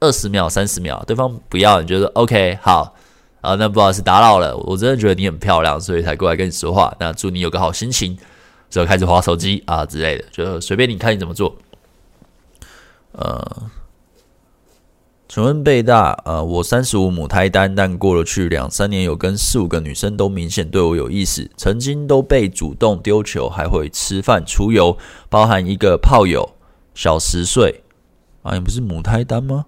二十秒、三十秒，对方不要，你觉得 OK 好啊？那不好意思打扰了，我真的觉得你很漂亮，所以才过来跟你说话。那祝你有个好心情，就开始划手机啊之类的，就随便你看你怎么做，呃。请问贝大，呃，我三十五母胎单，但过了去两三年，有跟四五个女生都明显对我有意思，曾经都被主动丢球，还会吃饭出游，包含一个炮友小十岁啊，你不是母胎单吗？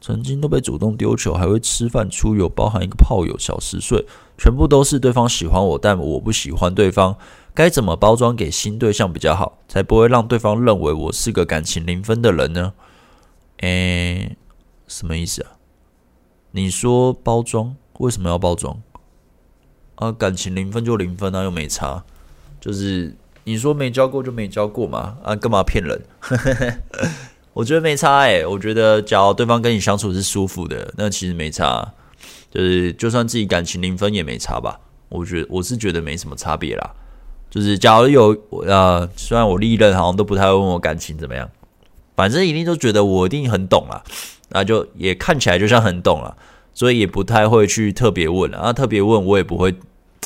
曾经都被主动丢球，还会吃饭出游，包含一个炮友小十岁，全部都是对方喜欢我，但我不喜欢对方，该怎么包装给新对象比较好，才不会让对方认为我是个感情零分的人呢？诶。什么意思啊？你说包装为什么要包装啊？感情零分就零分啊，又没差。就是你说没交过就没交过嘛，啊，干嘛骗人？我觉得没差哎、我觉得假如对方跟你相处是舒服的，那其实没差。就是就算自己感情零分也没差吧？我觉得我是觉得没什么差别啦。就是假如有呃，虽然我历任好像都不太问我感情怎么样，反正一定都觉得我一定很懂啦。那就也看起来就像很懂了，所以也不太会去特别问了。啊，特别问我也不会，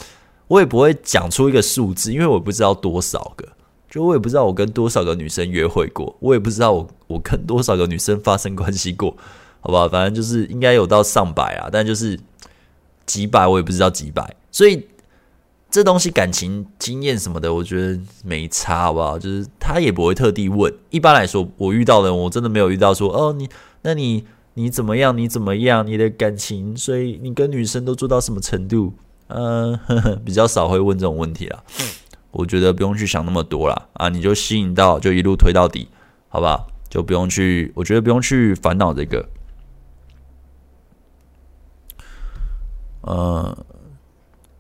我也不会讲出一个数字，因为我不知道多少个，就我也不知道我跟多少个女生约会过，我也不知道我我跟多少个女生发生关系过，好不好？反正就是应该有到上百啊，但就是几百我也不知道几百，所以。这东西感情经验什么的，我觉得没差，好不好？就是他也不会特地问。一般来说，我遇到的我真的没有遇到说，哦，你那你你怎么样？你怎么样？你的感情，所以你跟女生都做到什么程度？呃，呵呵，比较少会问这种问题啦。我觉得不用去想那么多啦。啊，你就吸引到，就一路推到底，好不好？就不用去，我觉得不用去烦恼这个。嗯、呃。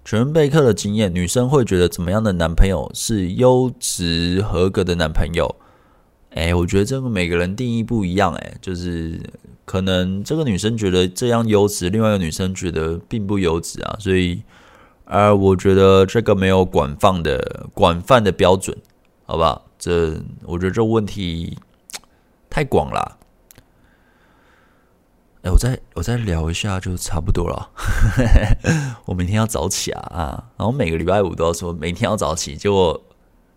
全贝克的经验，女生会觉得怎么样的男朋友是优质合格的男朋友？哎，我觉得这个每个人定义不一样，哎，就是可能这个女生觉得这样优质，另外一个女生觉得并不优质啊，所以，呃，我觉得这个没有广泛的广泛的标准，好不好？这我觉得这问题太广了。哎，我再我再聊一下就差不多了。我明天要早起啊啊！然后每个礼拜五都要说每天要早起，结果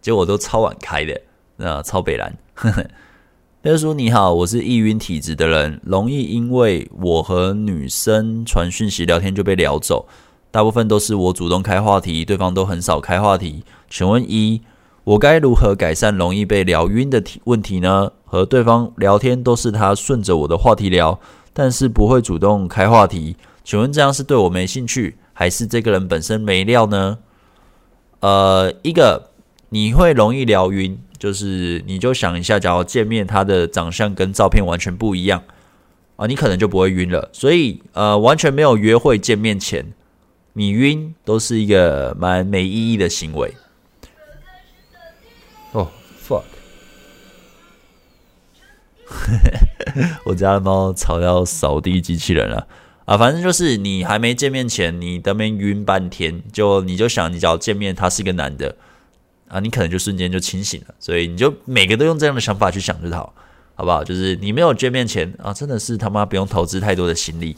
结果都超晚开的，那超北蓝。他说：“你好，我是易晕体质的人，容易因为我和女生传讯息聊天就被聊走，大部分都是我主动开话题，对方都很少开话题。请问一，我该如何改善容易被聊晕的题问题呢？和对方聊天都是他顺着我的话题聊。”但是不会主动开话题，请问这样是对我没兴趣，还是这个人本身没料呢？呃，一个你会容易聊晕，就是你就想一下，假如见面他的长相跟照片完全不一样啊，你可能就不会晕了。所以呃，完全没有约会见面前你晕，都是一个蛮没意义的行为。哦，fuck。我家的猫吵到扫地机器人了啊！反正就是你还没见面前，你在那边晕半天，就你就想，你只要见面他是一个男的啊，你可能就瞬间就清醒了。所以你就每个都用这样的想法去想就好，好不好？就是你没有见面前啊，真的是他妈不用投资太多的心力，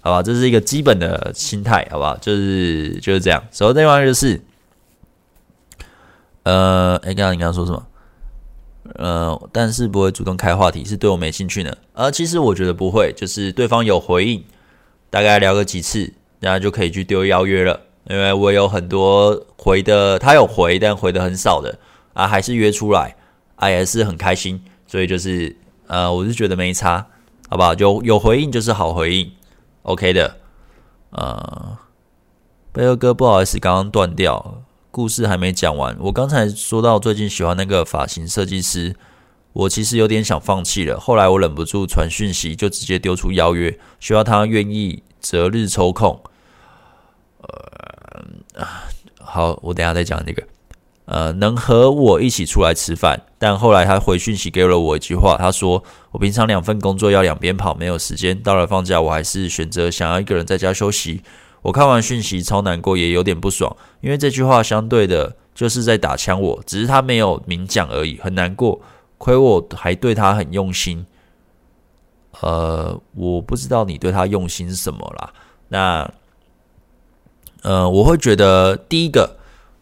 好吧？这是一个基本的心态，好不好？就是就是这样。所以另外就是，呃，哎，刚刚你刚刚说什么？呃，但是不会主动开话题，是对我没兴趣呢？呃，其实我觉得不会，就是对方有回应，大概聊个几次，然后就可以去丢邀约了。因为我有很多回的，他有回，但回的很少的啊，还是约出来，啊，也是很开心。所以就是呃，我是觉得没差，好不好？有有回应就是好回应，OK 的。呃，贝尔哥，不好意思，刚刚断掉，故事还没讲完。我刚才说到最近喜欢那个发型设计师，我其实有点想放弃了。后来我忍不住传讯息，就直接丢出邀约，需要他愿意择日抽空。呃，嗯好，我等下再讲这个。呃，能和我一起出来吃饭，但后来他回讯息给了我一句话，他说：“我平常两份工作要两边跑，没有时间。到了放假，我还是选择想要一个人在家休息。”我看完讯息超难过，也有点不爽，因为这句话相对的就是在打枪我，只是他没有明讲而已，很难过，亏我还对他很用心。呃，我不知道你对他用心是什么啦。那，呃，我会觉得第一个。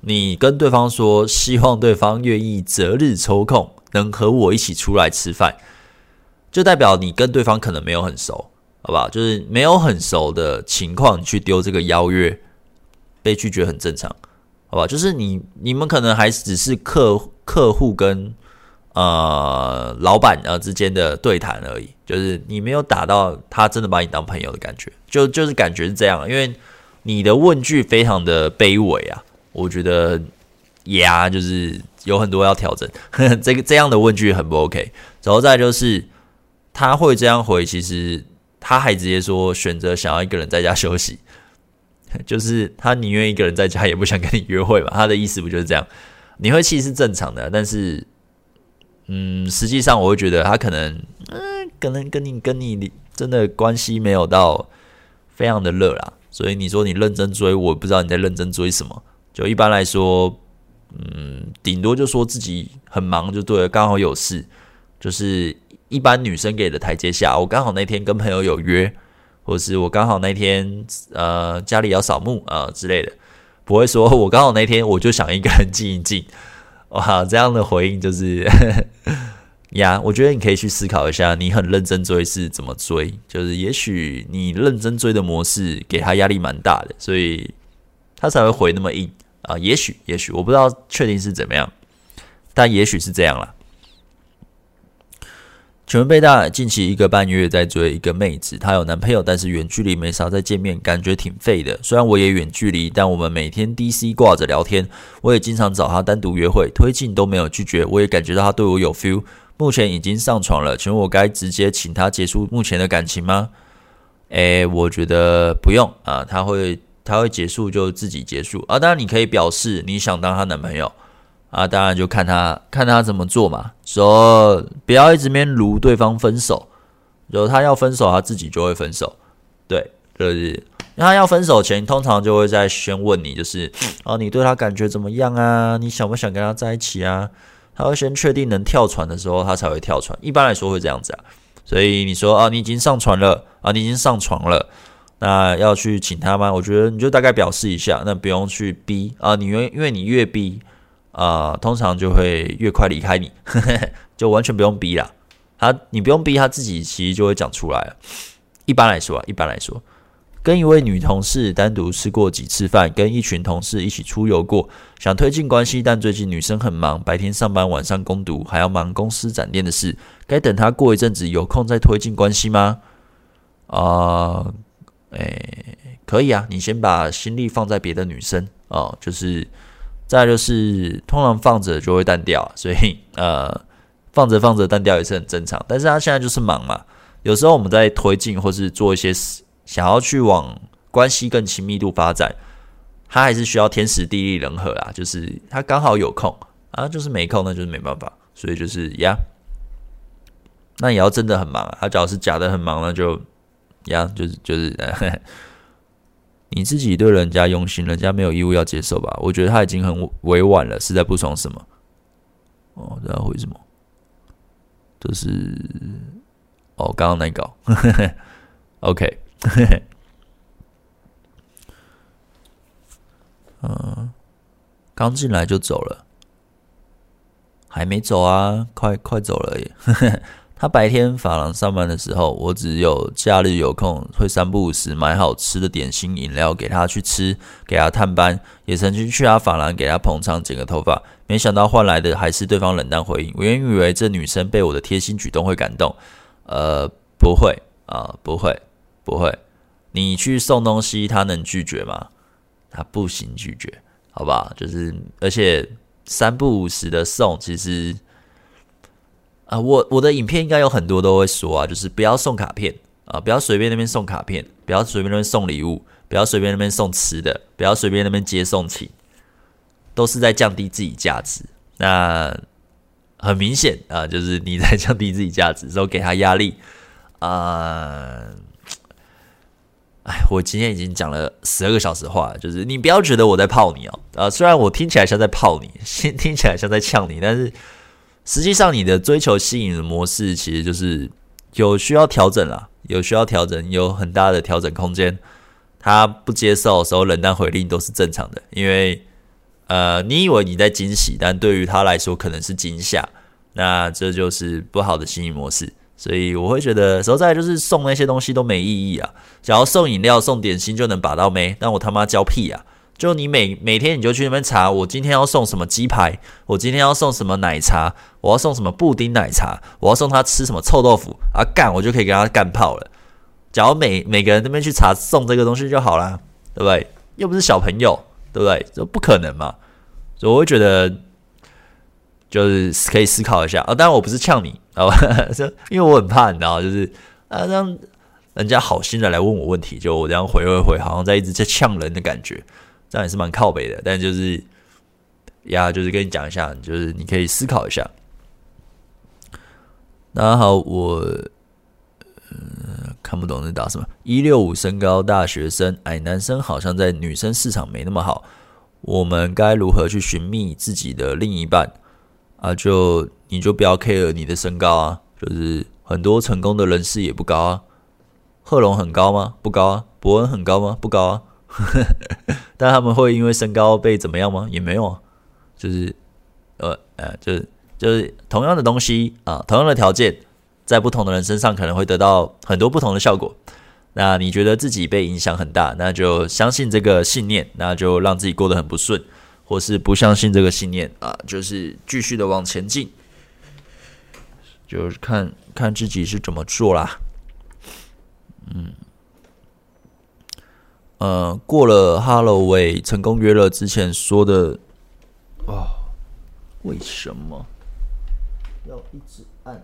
你跟对方说，希望对方愿意择日抽空，能和我一起出来吃饭，就代表你跟对方可能没有很熟，好不好？就是没有很熟的情况，去丢这个邀约，被拒绝很正常，好吧？就是你你们可能还只是客客户跟呃老板呃之间的对谈而已，就是你没有打到他真的把你当朋友的感觉，就就是感觉是这样，因为你的问句非常的卑微啊。我觉得呀，就是有很多要调整，呵呵，这个这样的问句很不 OK。然后再就是他会这样回，其实他还直接说选择想要一个人在家休息，就是他宁愿一个人在家，也不想跟你约会嘛。他的意思不就是这样？你会气是正常的，但是嗯，实际上我会觉得他可能嗯，可能跟你跟你真的关系没有到非常的热啦。所以你说你认真追，我不知道你在认真追什么。就一般来说，嗯，顶多就说自己很忙就对了，刚好有事，就是一般女生给的台阶下。我刚好那天跟朋友有约，或是我刚好那天呃家里要扫墓啊、之类的，不会说 我刚好那天我就想一个人静一静。哇，这样的回应就是 呀，我觉得你可以去思考一下，你很认真追是怎么追？就是也许你认真追的模式给他压力蛮大的，所以他才会回那么硬。啊，也许，也许我不知道确定是怎么样，但也许是这样啦。请问贝大近期一个半月在追一个妹子，她有男朋友，但是远距离没啥再见面，感觉挺废的。虽然我也远距离，但我们每天 DC 挂着聊天，我也经常找她单独约会，推进都没有拒绝，我也感觉到她对我有 feel。目前已经上床了，请问我该直接请他结束目前的感情吗？诶，我觉得不用啊，他会。他会结束就自己结束啊，当然你可以表示你想当他男朋友啊，当然就看他看他怎么做嘛。说不要一直面如对方分手，如果他要分手，他自己就会分手。对，就是他要分手前，通常就会在先问你，就是哦，你对他感觉怎么样啊？你想不想跟他在一起啊？他会先确定能跳船的时候，他才会跳船。一般来说会这样子啊。所以你说啊，你已经上船了啊，你已经上床了。那要去请他吗？我觉得你就大概表示一下，那不用去逼啊。你因为因为你越逼啊，通常就会越快离开你，就完全不用逼啦。他你不用逼他自己，其实就会讲出来。一般来说啊，一般来说，跟一位女同事单独吃过几次饭，跟一群同事一起出游过，想推进关系，但最近女生很忙，白天上班，晚上攻读，还要忙公司展店的事，该等她过一阵子有空再推进关系吗？啊、呃。诶、可以啊，你先把心力放在别的女生哦，就是再就是通常放着就会淡掉，所以呃放着放着淡掉也是很正常。但是她现在就是忙嘛，有时候我们在推进或是做一些事，想要去往关系更亲密度发展，他还是需要天时地利人和啊，就是他刚好有空啊，就是没空那就是没办法，所以就是呀，那也要真的很忙啊，他只要是假的很忙那就。呀，就是就是，你自己对人家用心，人家没有义务要接受吧？我觉得他已经很委婉了，是在不爽什么？哦，然后为什么？就是哦，刚刚那个，OK，嘿嘿嗯，刚进来就走了，还没走啊，快快走了耶！他白天发廊上班的时候，我只有假日有空会三不五时买好吃的点心饮料给他去吃，给他探班，也曾经去他发廊给他捧场剪个头发，没想到换来的还是对方冷淡回应。我原以为这女生被我的贴心举动会感动，呃，不会啊，不会，不会。你去送东西，他能拒绝吗？他不行拒绝，好吧？就是而且三不五时的送，其实。啊，我我的影片应该有很多都会说啊，就是不要送卡片啊，不要随便那边送卡片，不要随便那边送礼物，不要随便那边送吃的，不要随便那边接送请，都是在降低自己价值。那很明显啊，就是你在降低自己价值，之后给他压力啊。哎，我今天已经讲了十二个小时话，就是你不要觉得我在泡你哦，啊，虽然我听起来像在泡你，听起来像在呛你，但是。实际上，你的追求吸引的模式其实就是有需要调整啦，有需要调整，有很大的调整空间。他不接受的时候，冷淡回应都是正常的，因为呃，你以为你在惊喜，但对于他来说可能是惊吓，那这就是不好的吸引模式。所以我会觉得，实在就是送那些东西都没意义啊。只要送饮料、送点心就能把到妹，但我他妈交屁啊！就你每每天你就去那边查，我今天要送什么鸡排，我今天要送什么奶茶，我要送什么布丁奶茶，我要送他吃什么臭豆腐啊，干我就可以给他干炮了。假如每每个人那边去查送这个东西就好了，对不对？又不是小朋友，对不对？这不可能嘛。所以我会觉得就是可以思考一下啊。当然我不是呛你啊，因为我很怕你知道，就是啊让人家好心的来问我问题，就我这样回回回，好像在一直在呛人的感觉。这样也是蛮靠北的，但就是呀，就是跟你讲一下，就是你可以思考一下。那好，我呃看不懂在打什么，一六五身高，大学生，矮男生好像在女生市场没那么好。我们该如何去寻觅自己的另一半啊？就你就不要 care 你的身高啊，就是很多成功的人士也不高啊。贺龙很高吗？不高啊。伯恩很高吗？不高啊。但他们会因为身高被怎么样吗？也没有啊，就是呃呃，就是就是同样的东西啊，同样的条件，在不同的人身上可能会得到很多不同的效果。那你觉得自己被影响很大，那就相信这个信念，那就让自己过得很不顺，或是不相信这个信念啊，就是继续的往前进，就是看看自己是怎么做啦，嗯。呃，过了哈喽喂，成功约了之前说的哦，为什么要一直按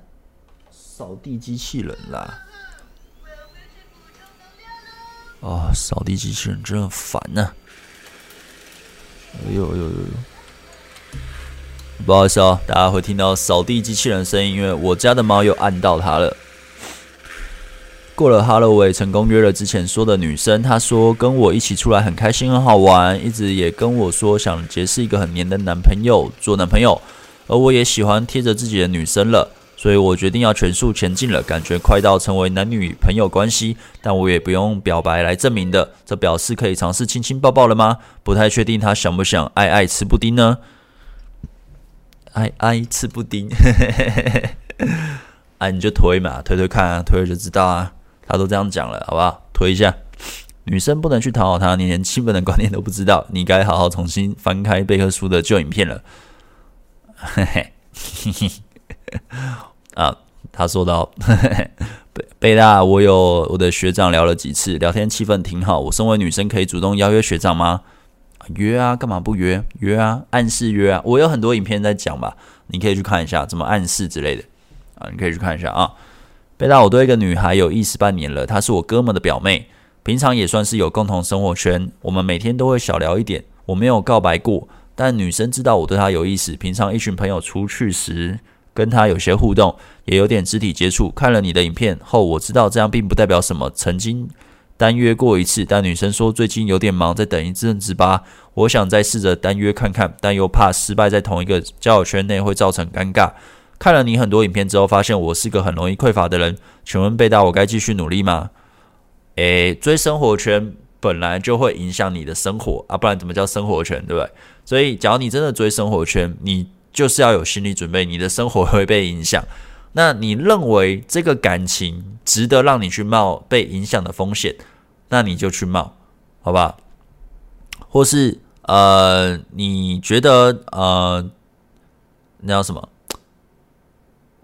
扫地机器人啦？哦，扫地机器人真的烦呐、哎呦呦呦呦！不好意思哦，大家会听到扫地机器人声音，因为我家的猫又按到它了。过了哈喽我也，成功约了之前说的女生，她说跟我一起出来很开心很好玩，一直也跟我说想结识一个很黏的男朋友做男朋友，而我也喜欢贴着自己的女生了，所以我决定要全速前进了，感觉快到成为男女朋友关系，但我也不用表白来证明的，这表示可以尝试亲亲抱抱了吗？不太确定他想不想爱爱吃布丁呢？爱爱吃布丁，哎、你就推嘛，推推看啊，推了就知道啊。他都这样讲了，好不好？推一下，女生不能去讨好他，你连基本的观念都不知道，你该好好重新翻开贝克书的旧影片了。嘿嘿，嘿嘿，啊，他说到，贝贝大，我有我的学长聊了几次，聊天气氛挺好。我身为女生，可以主动邀约学长吗？约啊，干嘛不约？约啊，暗示约啊。我有很多影片在讲吧，你可以去看一下，怎么暗示之类的啊，你可以去看一下啊。贝大，我对一个女孩有意思半年了，她是我哥们的表妹，平常也算是有共同生活圈，我们每天都会小聊一点。我没有告白过，但女生知道我对她有意思。平常一群朋友出去时，跟她有些互动，也有点肢体接触。看了你的影片后，我知道这样并不代表什么。曾经单约过一次，但女生说最近有点忙，再等一阵子吧。我想再试着单约看看，但又怕失败在同一个交友圈内会造成尴尬。看了你很多影片之后，发现我是个很容易匮乏的人。请问贝大，我该继续努力吗？诶，追生活圈本来就会影响你的生活啊，不然怎么叫生活圈，对不对？所以，假如你真的追生活圈，你就是要有心理准备，你的生活会被影响。那你认为这个感情值得让你去冒被影响的风险，那你就去冒，好吧？或是呃，你觉得呃，那叫什么？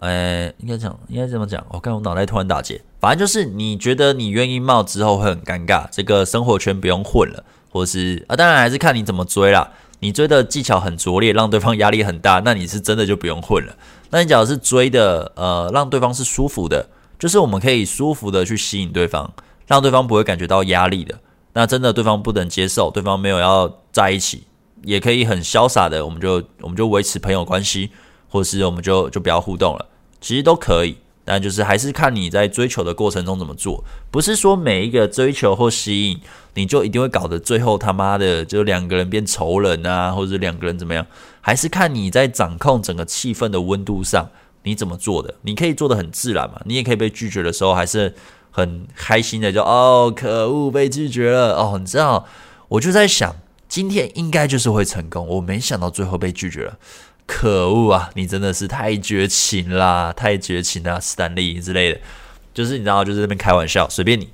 呃，应该讲，应该这么讲。我看我脑袋突然打结，反正就是你觉得你愿意冒之后会很尴尬，这个生活圈不用混了，或是啊，当然还是看你怎么追啦。你追的技巧很拙劣，让对方压力很大，那你是真的就不用混了。那你假如是追的，呃，让对方是舒服的，就是我们可以舒服的去吸引对方，让对方不会感觉到压力的。那真的对方不能接受，对方没有要在一起，也可以很潇洒的，我们就我们就维持朋友关系，或是我们就就不要互动了，其实都可以。但就是还是看你在追求的过程中怎么做，不是说每一个追求或吸引，你就一定会搞得最后他妈的就两个人变仇人啊，或者两个人怎么样？还是看你在掌控整个气氛的温度上你怎么做的。你可以做得很自然嘛，你也可以被拒绝的时候还是很开心的，就哦可恶被拒绝了哦，你知道，我就在想今天应该就是会成功，我没想到最后被拒绝了。可恶啊！你真的是太绝情啦，太绝情啦，史丹利之类的，就是你知道，就是这边开玩笑，随便你，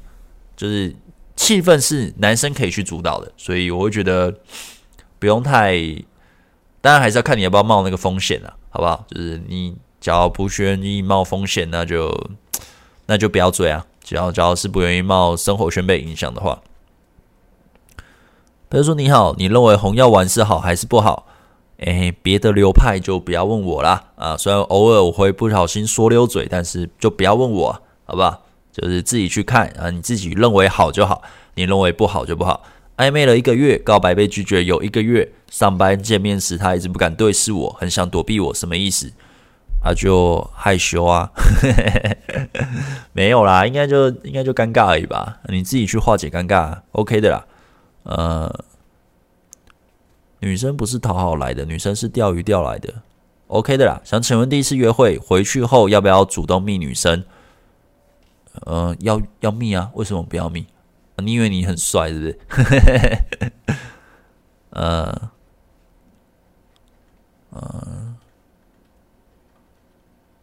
就是气氛是男生可以去主导的，所以我会觉得不用太，当然还是要看你要不要冒那个风险啊，好不好？就是你只要不愿意冒风险，那就那就不要追啊。只要只要是不愿意冒生活圈被影响的话，比如说你好，你认为红药丸是好还是不好？诶，别的流派就不要问我啦啊！虽然偶尔我会不小心说溜嘴，但是就不要问我，好不好？就是自己去看啊，你自己认为好就好，你认为不好就不好。暧昧了一个月，告白被拒绝有一个月，上班见面时他一直不敢对视我，很想躲避我，什么意思？啊，就害羞啊？没有啦，应该就应该就尴尬而已吧？你自己去化解尴尬，OK 的啦，呃。女生不是讨好来的，女生是钓鱼钓来的，OK 的啦。想请问第一次约会回去后要不要主动密女生？呃，要要密啊？为什么不要密？你以为你很帅，是不是？呃，呃，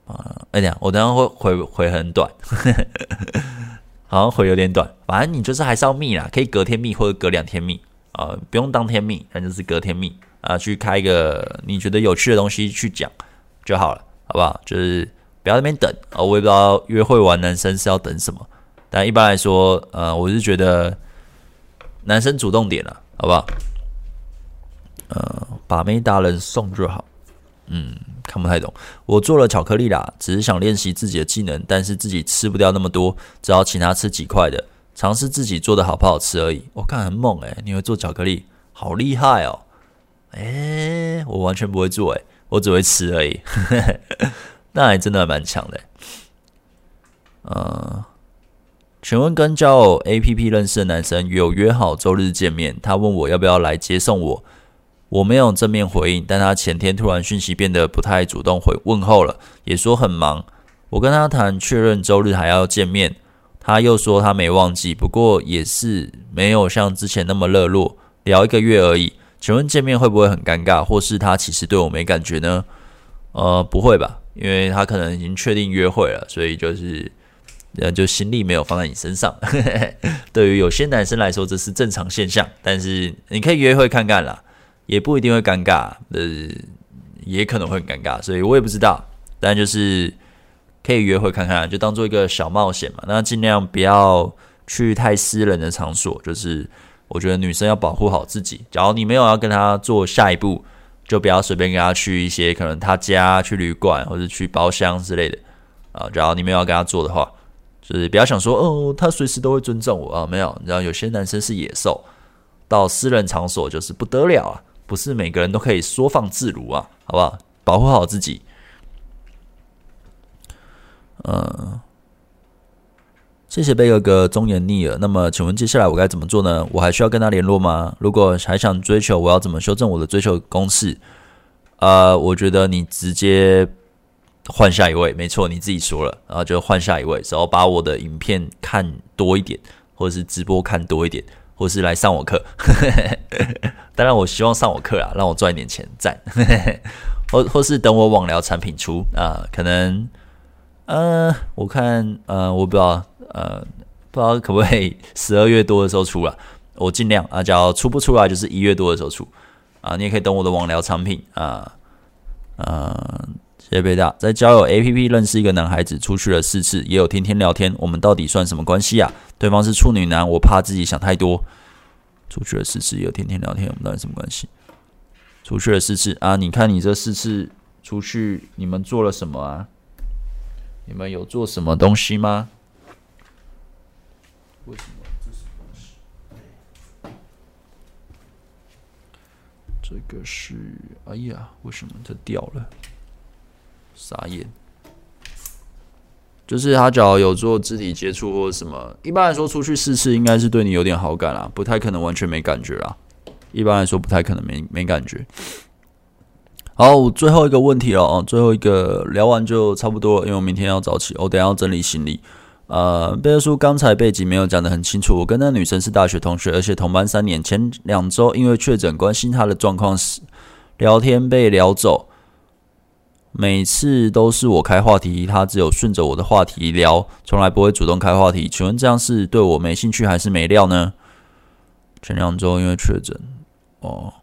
啊，哎呀，我等下会回回很短，好像回有点短。反正你就是还是要密啦，可以隔天密或者隔两天密。啊、呃，不用当天密，反正就是隔天密啊，去开一个你觉得有趣的东西去讲就好了，好不好？就是不要在那边等啊、我也不知道约会完男生是要等什么，但一般来说，呃，我是觉得男生主动点了，好不好？呃，把妹达人送就好，嗯，看不太懂。我做了巧克力啦，只是想练习自己的技能，但是自己吃不掉那么多，只好请他吃几块的。尝试自己做的好不好吃而已。我看很猛诶，你会做巧克力，好厉害哦！诶，我完全不会做诶，我只会吃而已。那还真的蛮强的。嗯，请问跟交友 APP 认识的男生有约好周日见面，他问我要不要来接送我，我没有正面回应，但他前天突然讯息变得不太主动回问候了，也说很忙。我跟他谈确认周日还要见面。他又说他没忘记，不过也是没有像之前那么热络，聊一个月而已。请问见面会不会很尴尬，或是他其实对我没感觉呢？呃，不会吧，因为他可能已经确定约会了，所以就是呃，就心力没有放在你身上。对于有些男生来说，这是正常现象，但是你可以约会看看啦，也不一定会尴尬，呃，也可能会很尴尬，所以我也不知道，但就是。可以约会看看，就当做一个小冒险嘛。那尽量不要去太私人的场所。就是我觉得女生要保护好自己。假如你没有要跟她做下一步，就不要随便跟她去一些可能她家、去旅馆或者去包厢之类的啊。假如你没有要跟她做的话，就是不要想说哦，她随时都会尊重我啊。没有，你知道有些男生是野兽，到私人场所就是不得了啊。不是每个人都可以说放自如啊，好不好？保护好自己。嗯，谢谢贝哥哥忠言逆耳。那么，请问接下来我该怎么做呢？我还需要跟他联络吗？如果还想追求，我要怎么修正我的追求公式？呃，我觉得你直接换下一位，没错，你自己说了，然后就换下一位，然后把我的影片看多一点，或者是直播看多一点，或是来上我课。当然，我希望上我课啊，让我赚一点钱，赞。或或是等我网聊产品出啊，可能。呃，我看，呃，我不知道，呃，不知道可不可以十二月多的时候出了，我尽量啊，只要出不出来，就是一月多的时候出啊。你也可以等我的网聊产品啊，呃，谢谢贝大，在交友 APP 认识一个男孩子，出去了四次，也有天天聊天，我们到底算什么关系啊？对方是处女男，我怕自己想太多。出去了四次，也有天天聊天，我们到底什么关系？出去了四次啊！你看你这四次出去，你们做了什么啊？你们有做什么东西吗？为什么这是东西？这个是……哎呀，为什么它掉了？傻眼！就是他只要有做肢体接触或者什么，一般来说出去四次应该是对你有点好感啦，不太可能完全没感觉啦。一般来说，不太可能没没感觉。好，最后一个问题了哦，最后一个聊完就差不多了，因为我明天要早起，我等下要整理行李。呃，贝叔刚才背景没有讲得很清楚，我跟那女生是大学同学，而且同班三年。前两周因为确诊关心她的状况时，聊天被聊走，每次都是我开话题，她只有顺着我的话题聊，从来不会主动开话题。请问这样是对我没兴趣还是没料呢？前两周因为确诊。哦，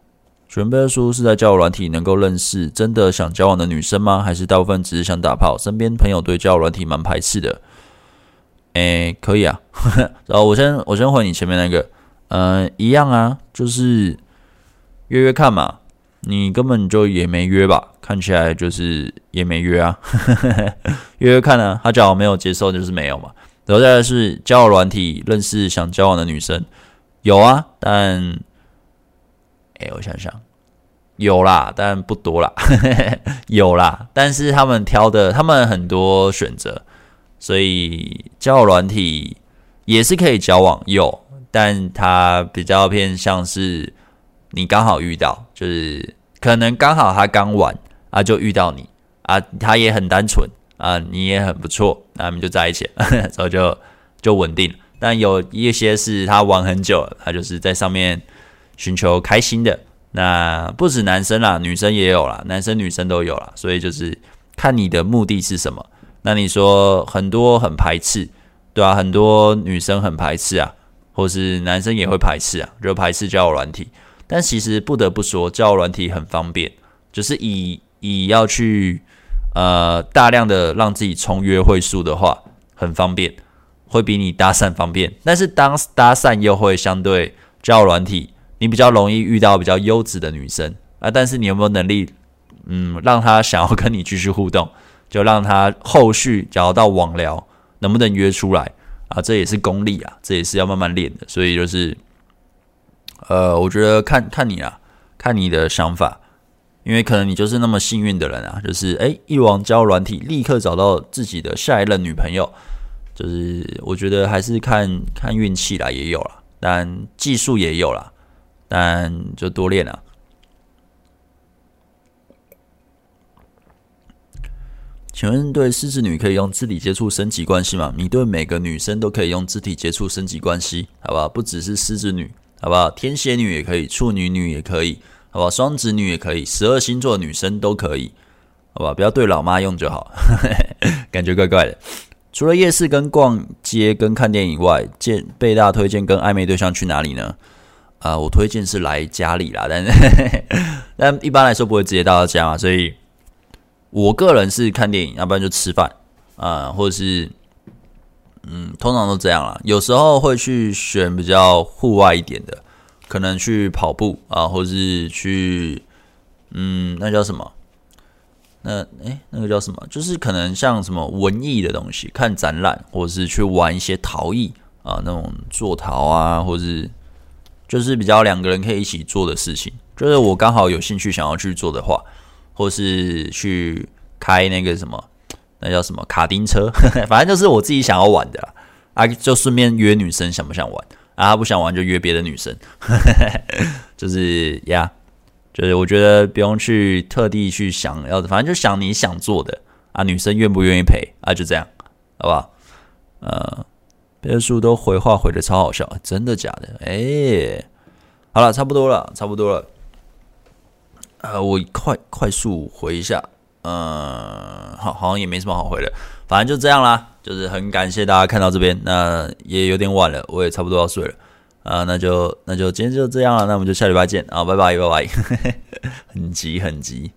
准备的书是在交友软体能够认识真的想交往的女生吗？还是大部分只是想打炮？身边朋友对交友软体蛮排斥的。诶，可以啊。然后我先我先回你前面那个，嗯，一样啊，就是约约看嘛。你根本就也没约吧？看起来就是也没约啊。约约看呢，他只要没有接受就是没有嘛。然后再来是交友软体认识想交往的女生，有啊，但。哎，我想想，有啦，但不多啦。有啦，但是他们挑的，他们很多选择，所以交友软体也是可以交往，有，但他比较偏向是你刚好遇到，就是可能刚好他刚玩啊，就遇到你啊，他也很单纯啊，你也很不错，那我们就在一起，然后就就稳定。但有一些是他玩很久了，他就是在上面。寻求开心的，那不止男生啦，女生也有啦，男生女生都有啦，所以就是看你的目的是什么。那你说很多很排斥，对啊，很多女生很排斥啊，或是男生也会排斥啊，就排斥交友软体。但其实不得不说，交友软体很方便，就是以以要去呃大量的让自己充约会数的话，很方便，会比你搭讪方便。但是当搭讪又会相对交友软体。你比较容易遇到比较优质的女生啊，但是你有没有能力，嗯，让她想要跟你继续互动，就让她后续找到网聊，能不能约出来啊？这也是功力啊，这也是要慢慢练的。所以就是，呃，我觉得看看你啊，看你的想法，因为可能你就是那么幸运的人啊，就是诶，一网交软体立刻找到自己的下一任女朋友，就是我觉得还是看看运气啦，也有啦，但技术也有啦。但就多练啊。请问，对狮子女可以用肢体接触升级关系吗？你对每个女生都可以用肢体接触升级关系，好不好？不只是狮子女，好不好？天蝎女也可以，处女女也可以，好不好？双子女也可以，十二星座女生都可以，好吧？不要对老妈用就好，感觉怪怪的。除了夜市跟逛街跟看电影外，建贝大推荐跟暧昧对象去哪里呢？啊、呃，我推荐是来家里啦，但是但一般来说不会直接到家嘛，所以我个人是看电影，要不然就吃饭啊、或者是嗯，通常都这样啦。有时候会去选比较户外一点的，可能去跑步啊，或是去嗯，那叫什么？那诶、那个叫什么？就是可能像什么文艺的东西，看展览，或者是去玩一些陶艺啊，那种做陶啊，或者是。就是比较两个人可以一起做的事情，就是我刚好有兴趣想要去做的话，或是去开那个什么，那叫什么卡丁车，反正就是我自己想要玩的啦。啊，就顺便约女生想不想玩啊？不想玩就约别的女生，就是呀，就是我觉得不用去特地去想要的，反正就想你想做的啊，女生愿不愿意陪啊？就这样，好不好？呃。别书都回话回的超好笑，真的假的？哎、好了，差不多了，差不多了。呃，我快快速回一下，嗯，好，好像也没什么好回的，反正就这样啦。就是很感谢大家看到这边，那也有点晚了，我也差不多要睡了啊。那就那就今天就这样了，那我们就下礼拜见啊，拜拜拜拜，很 急很急。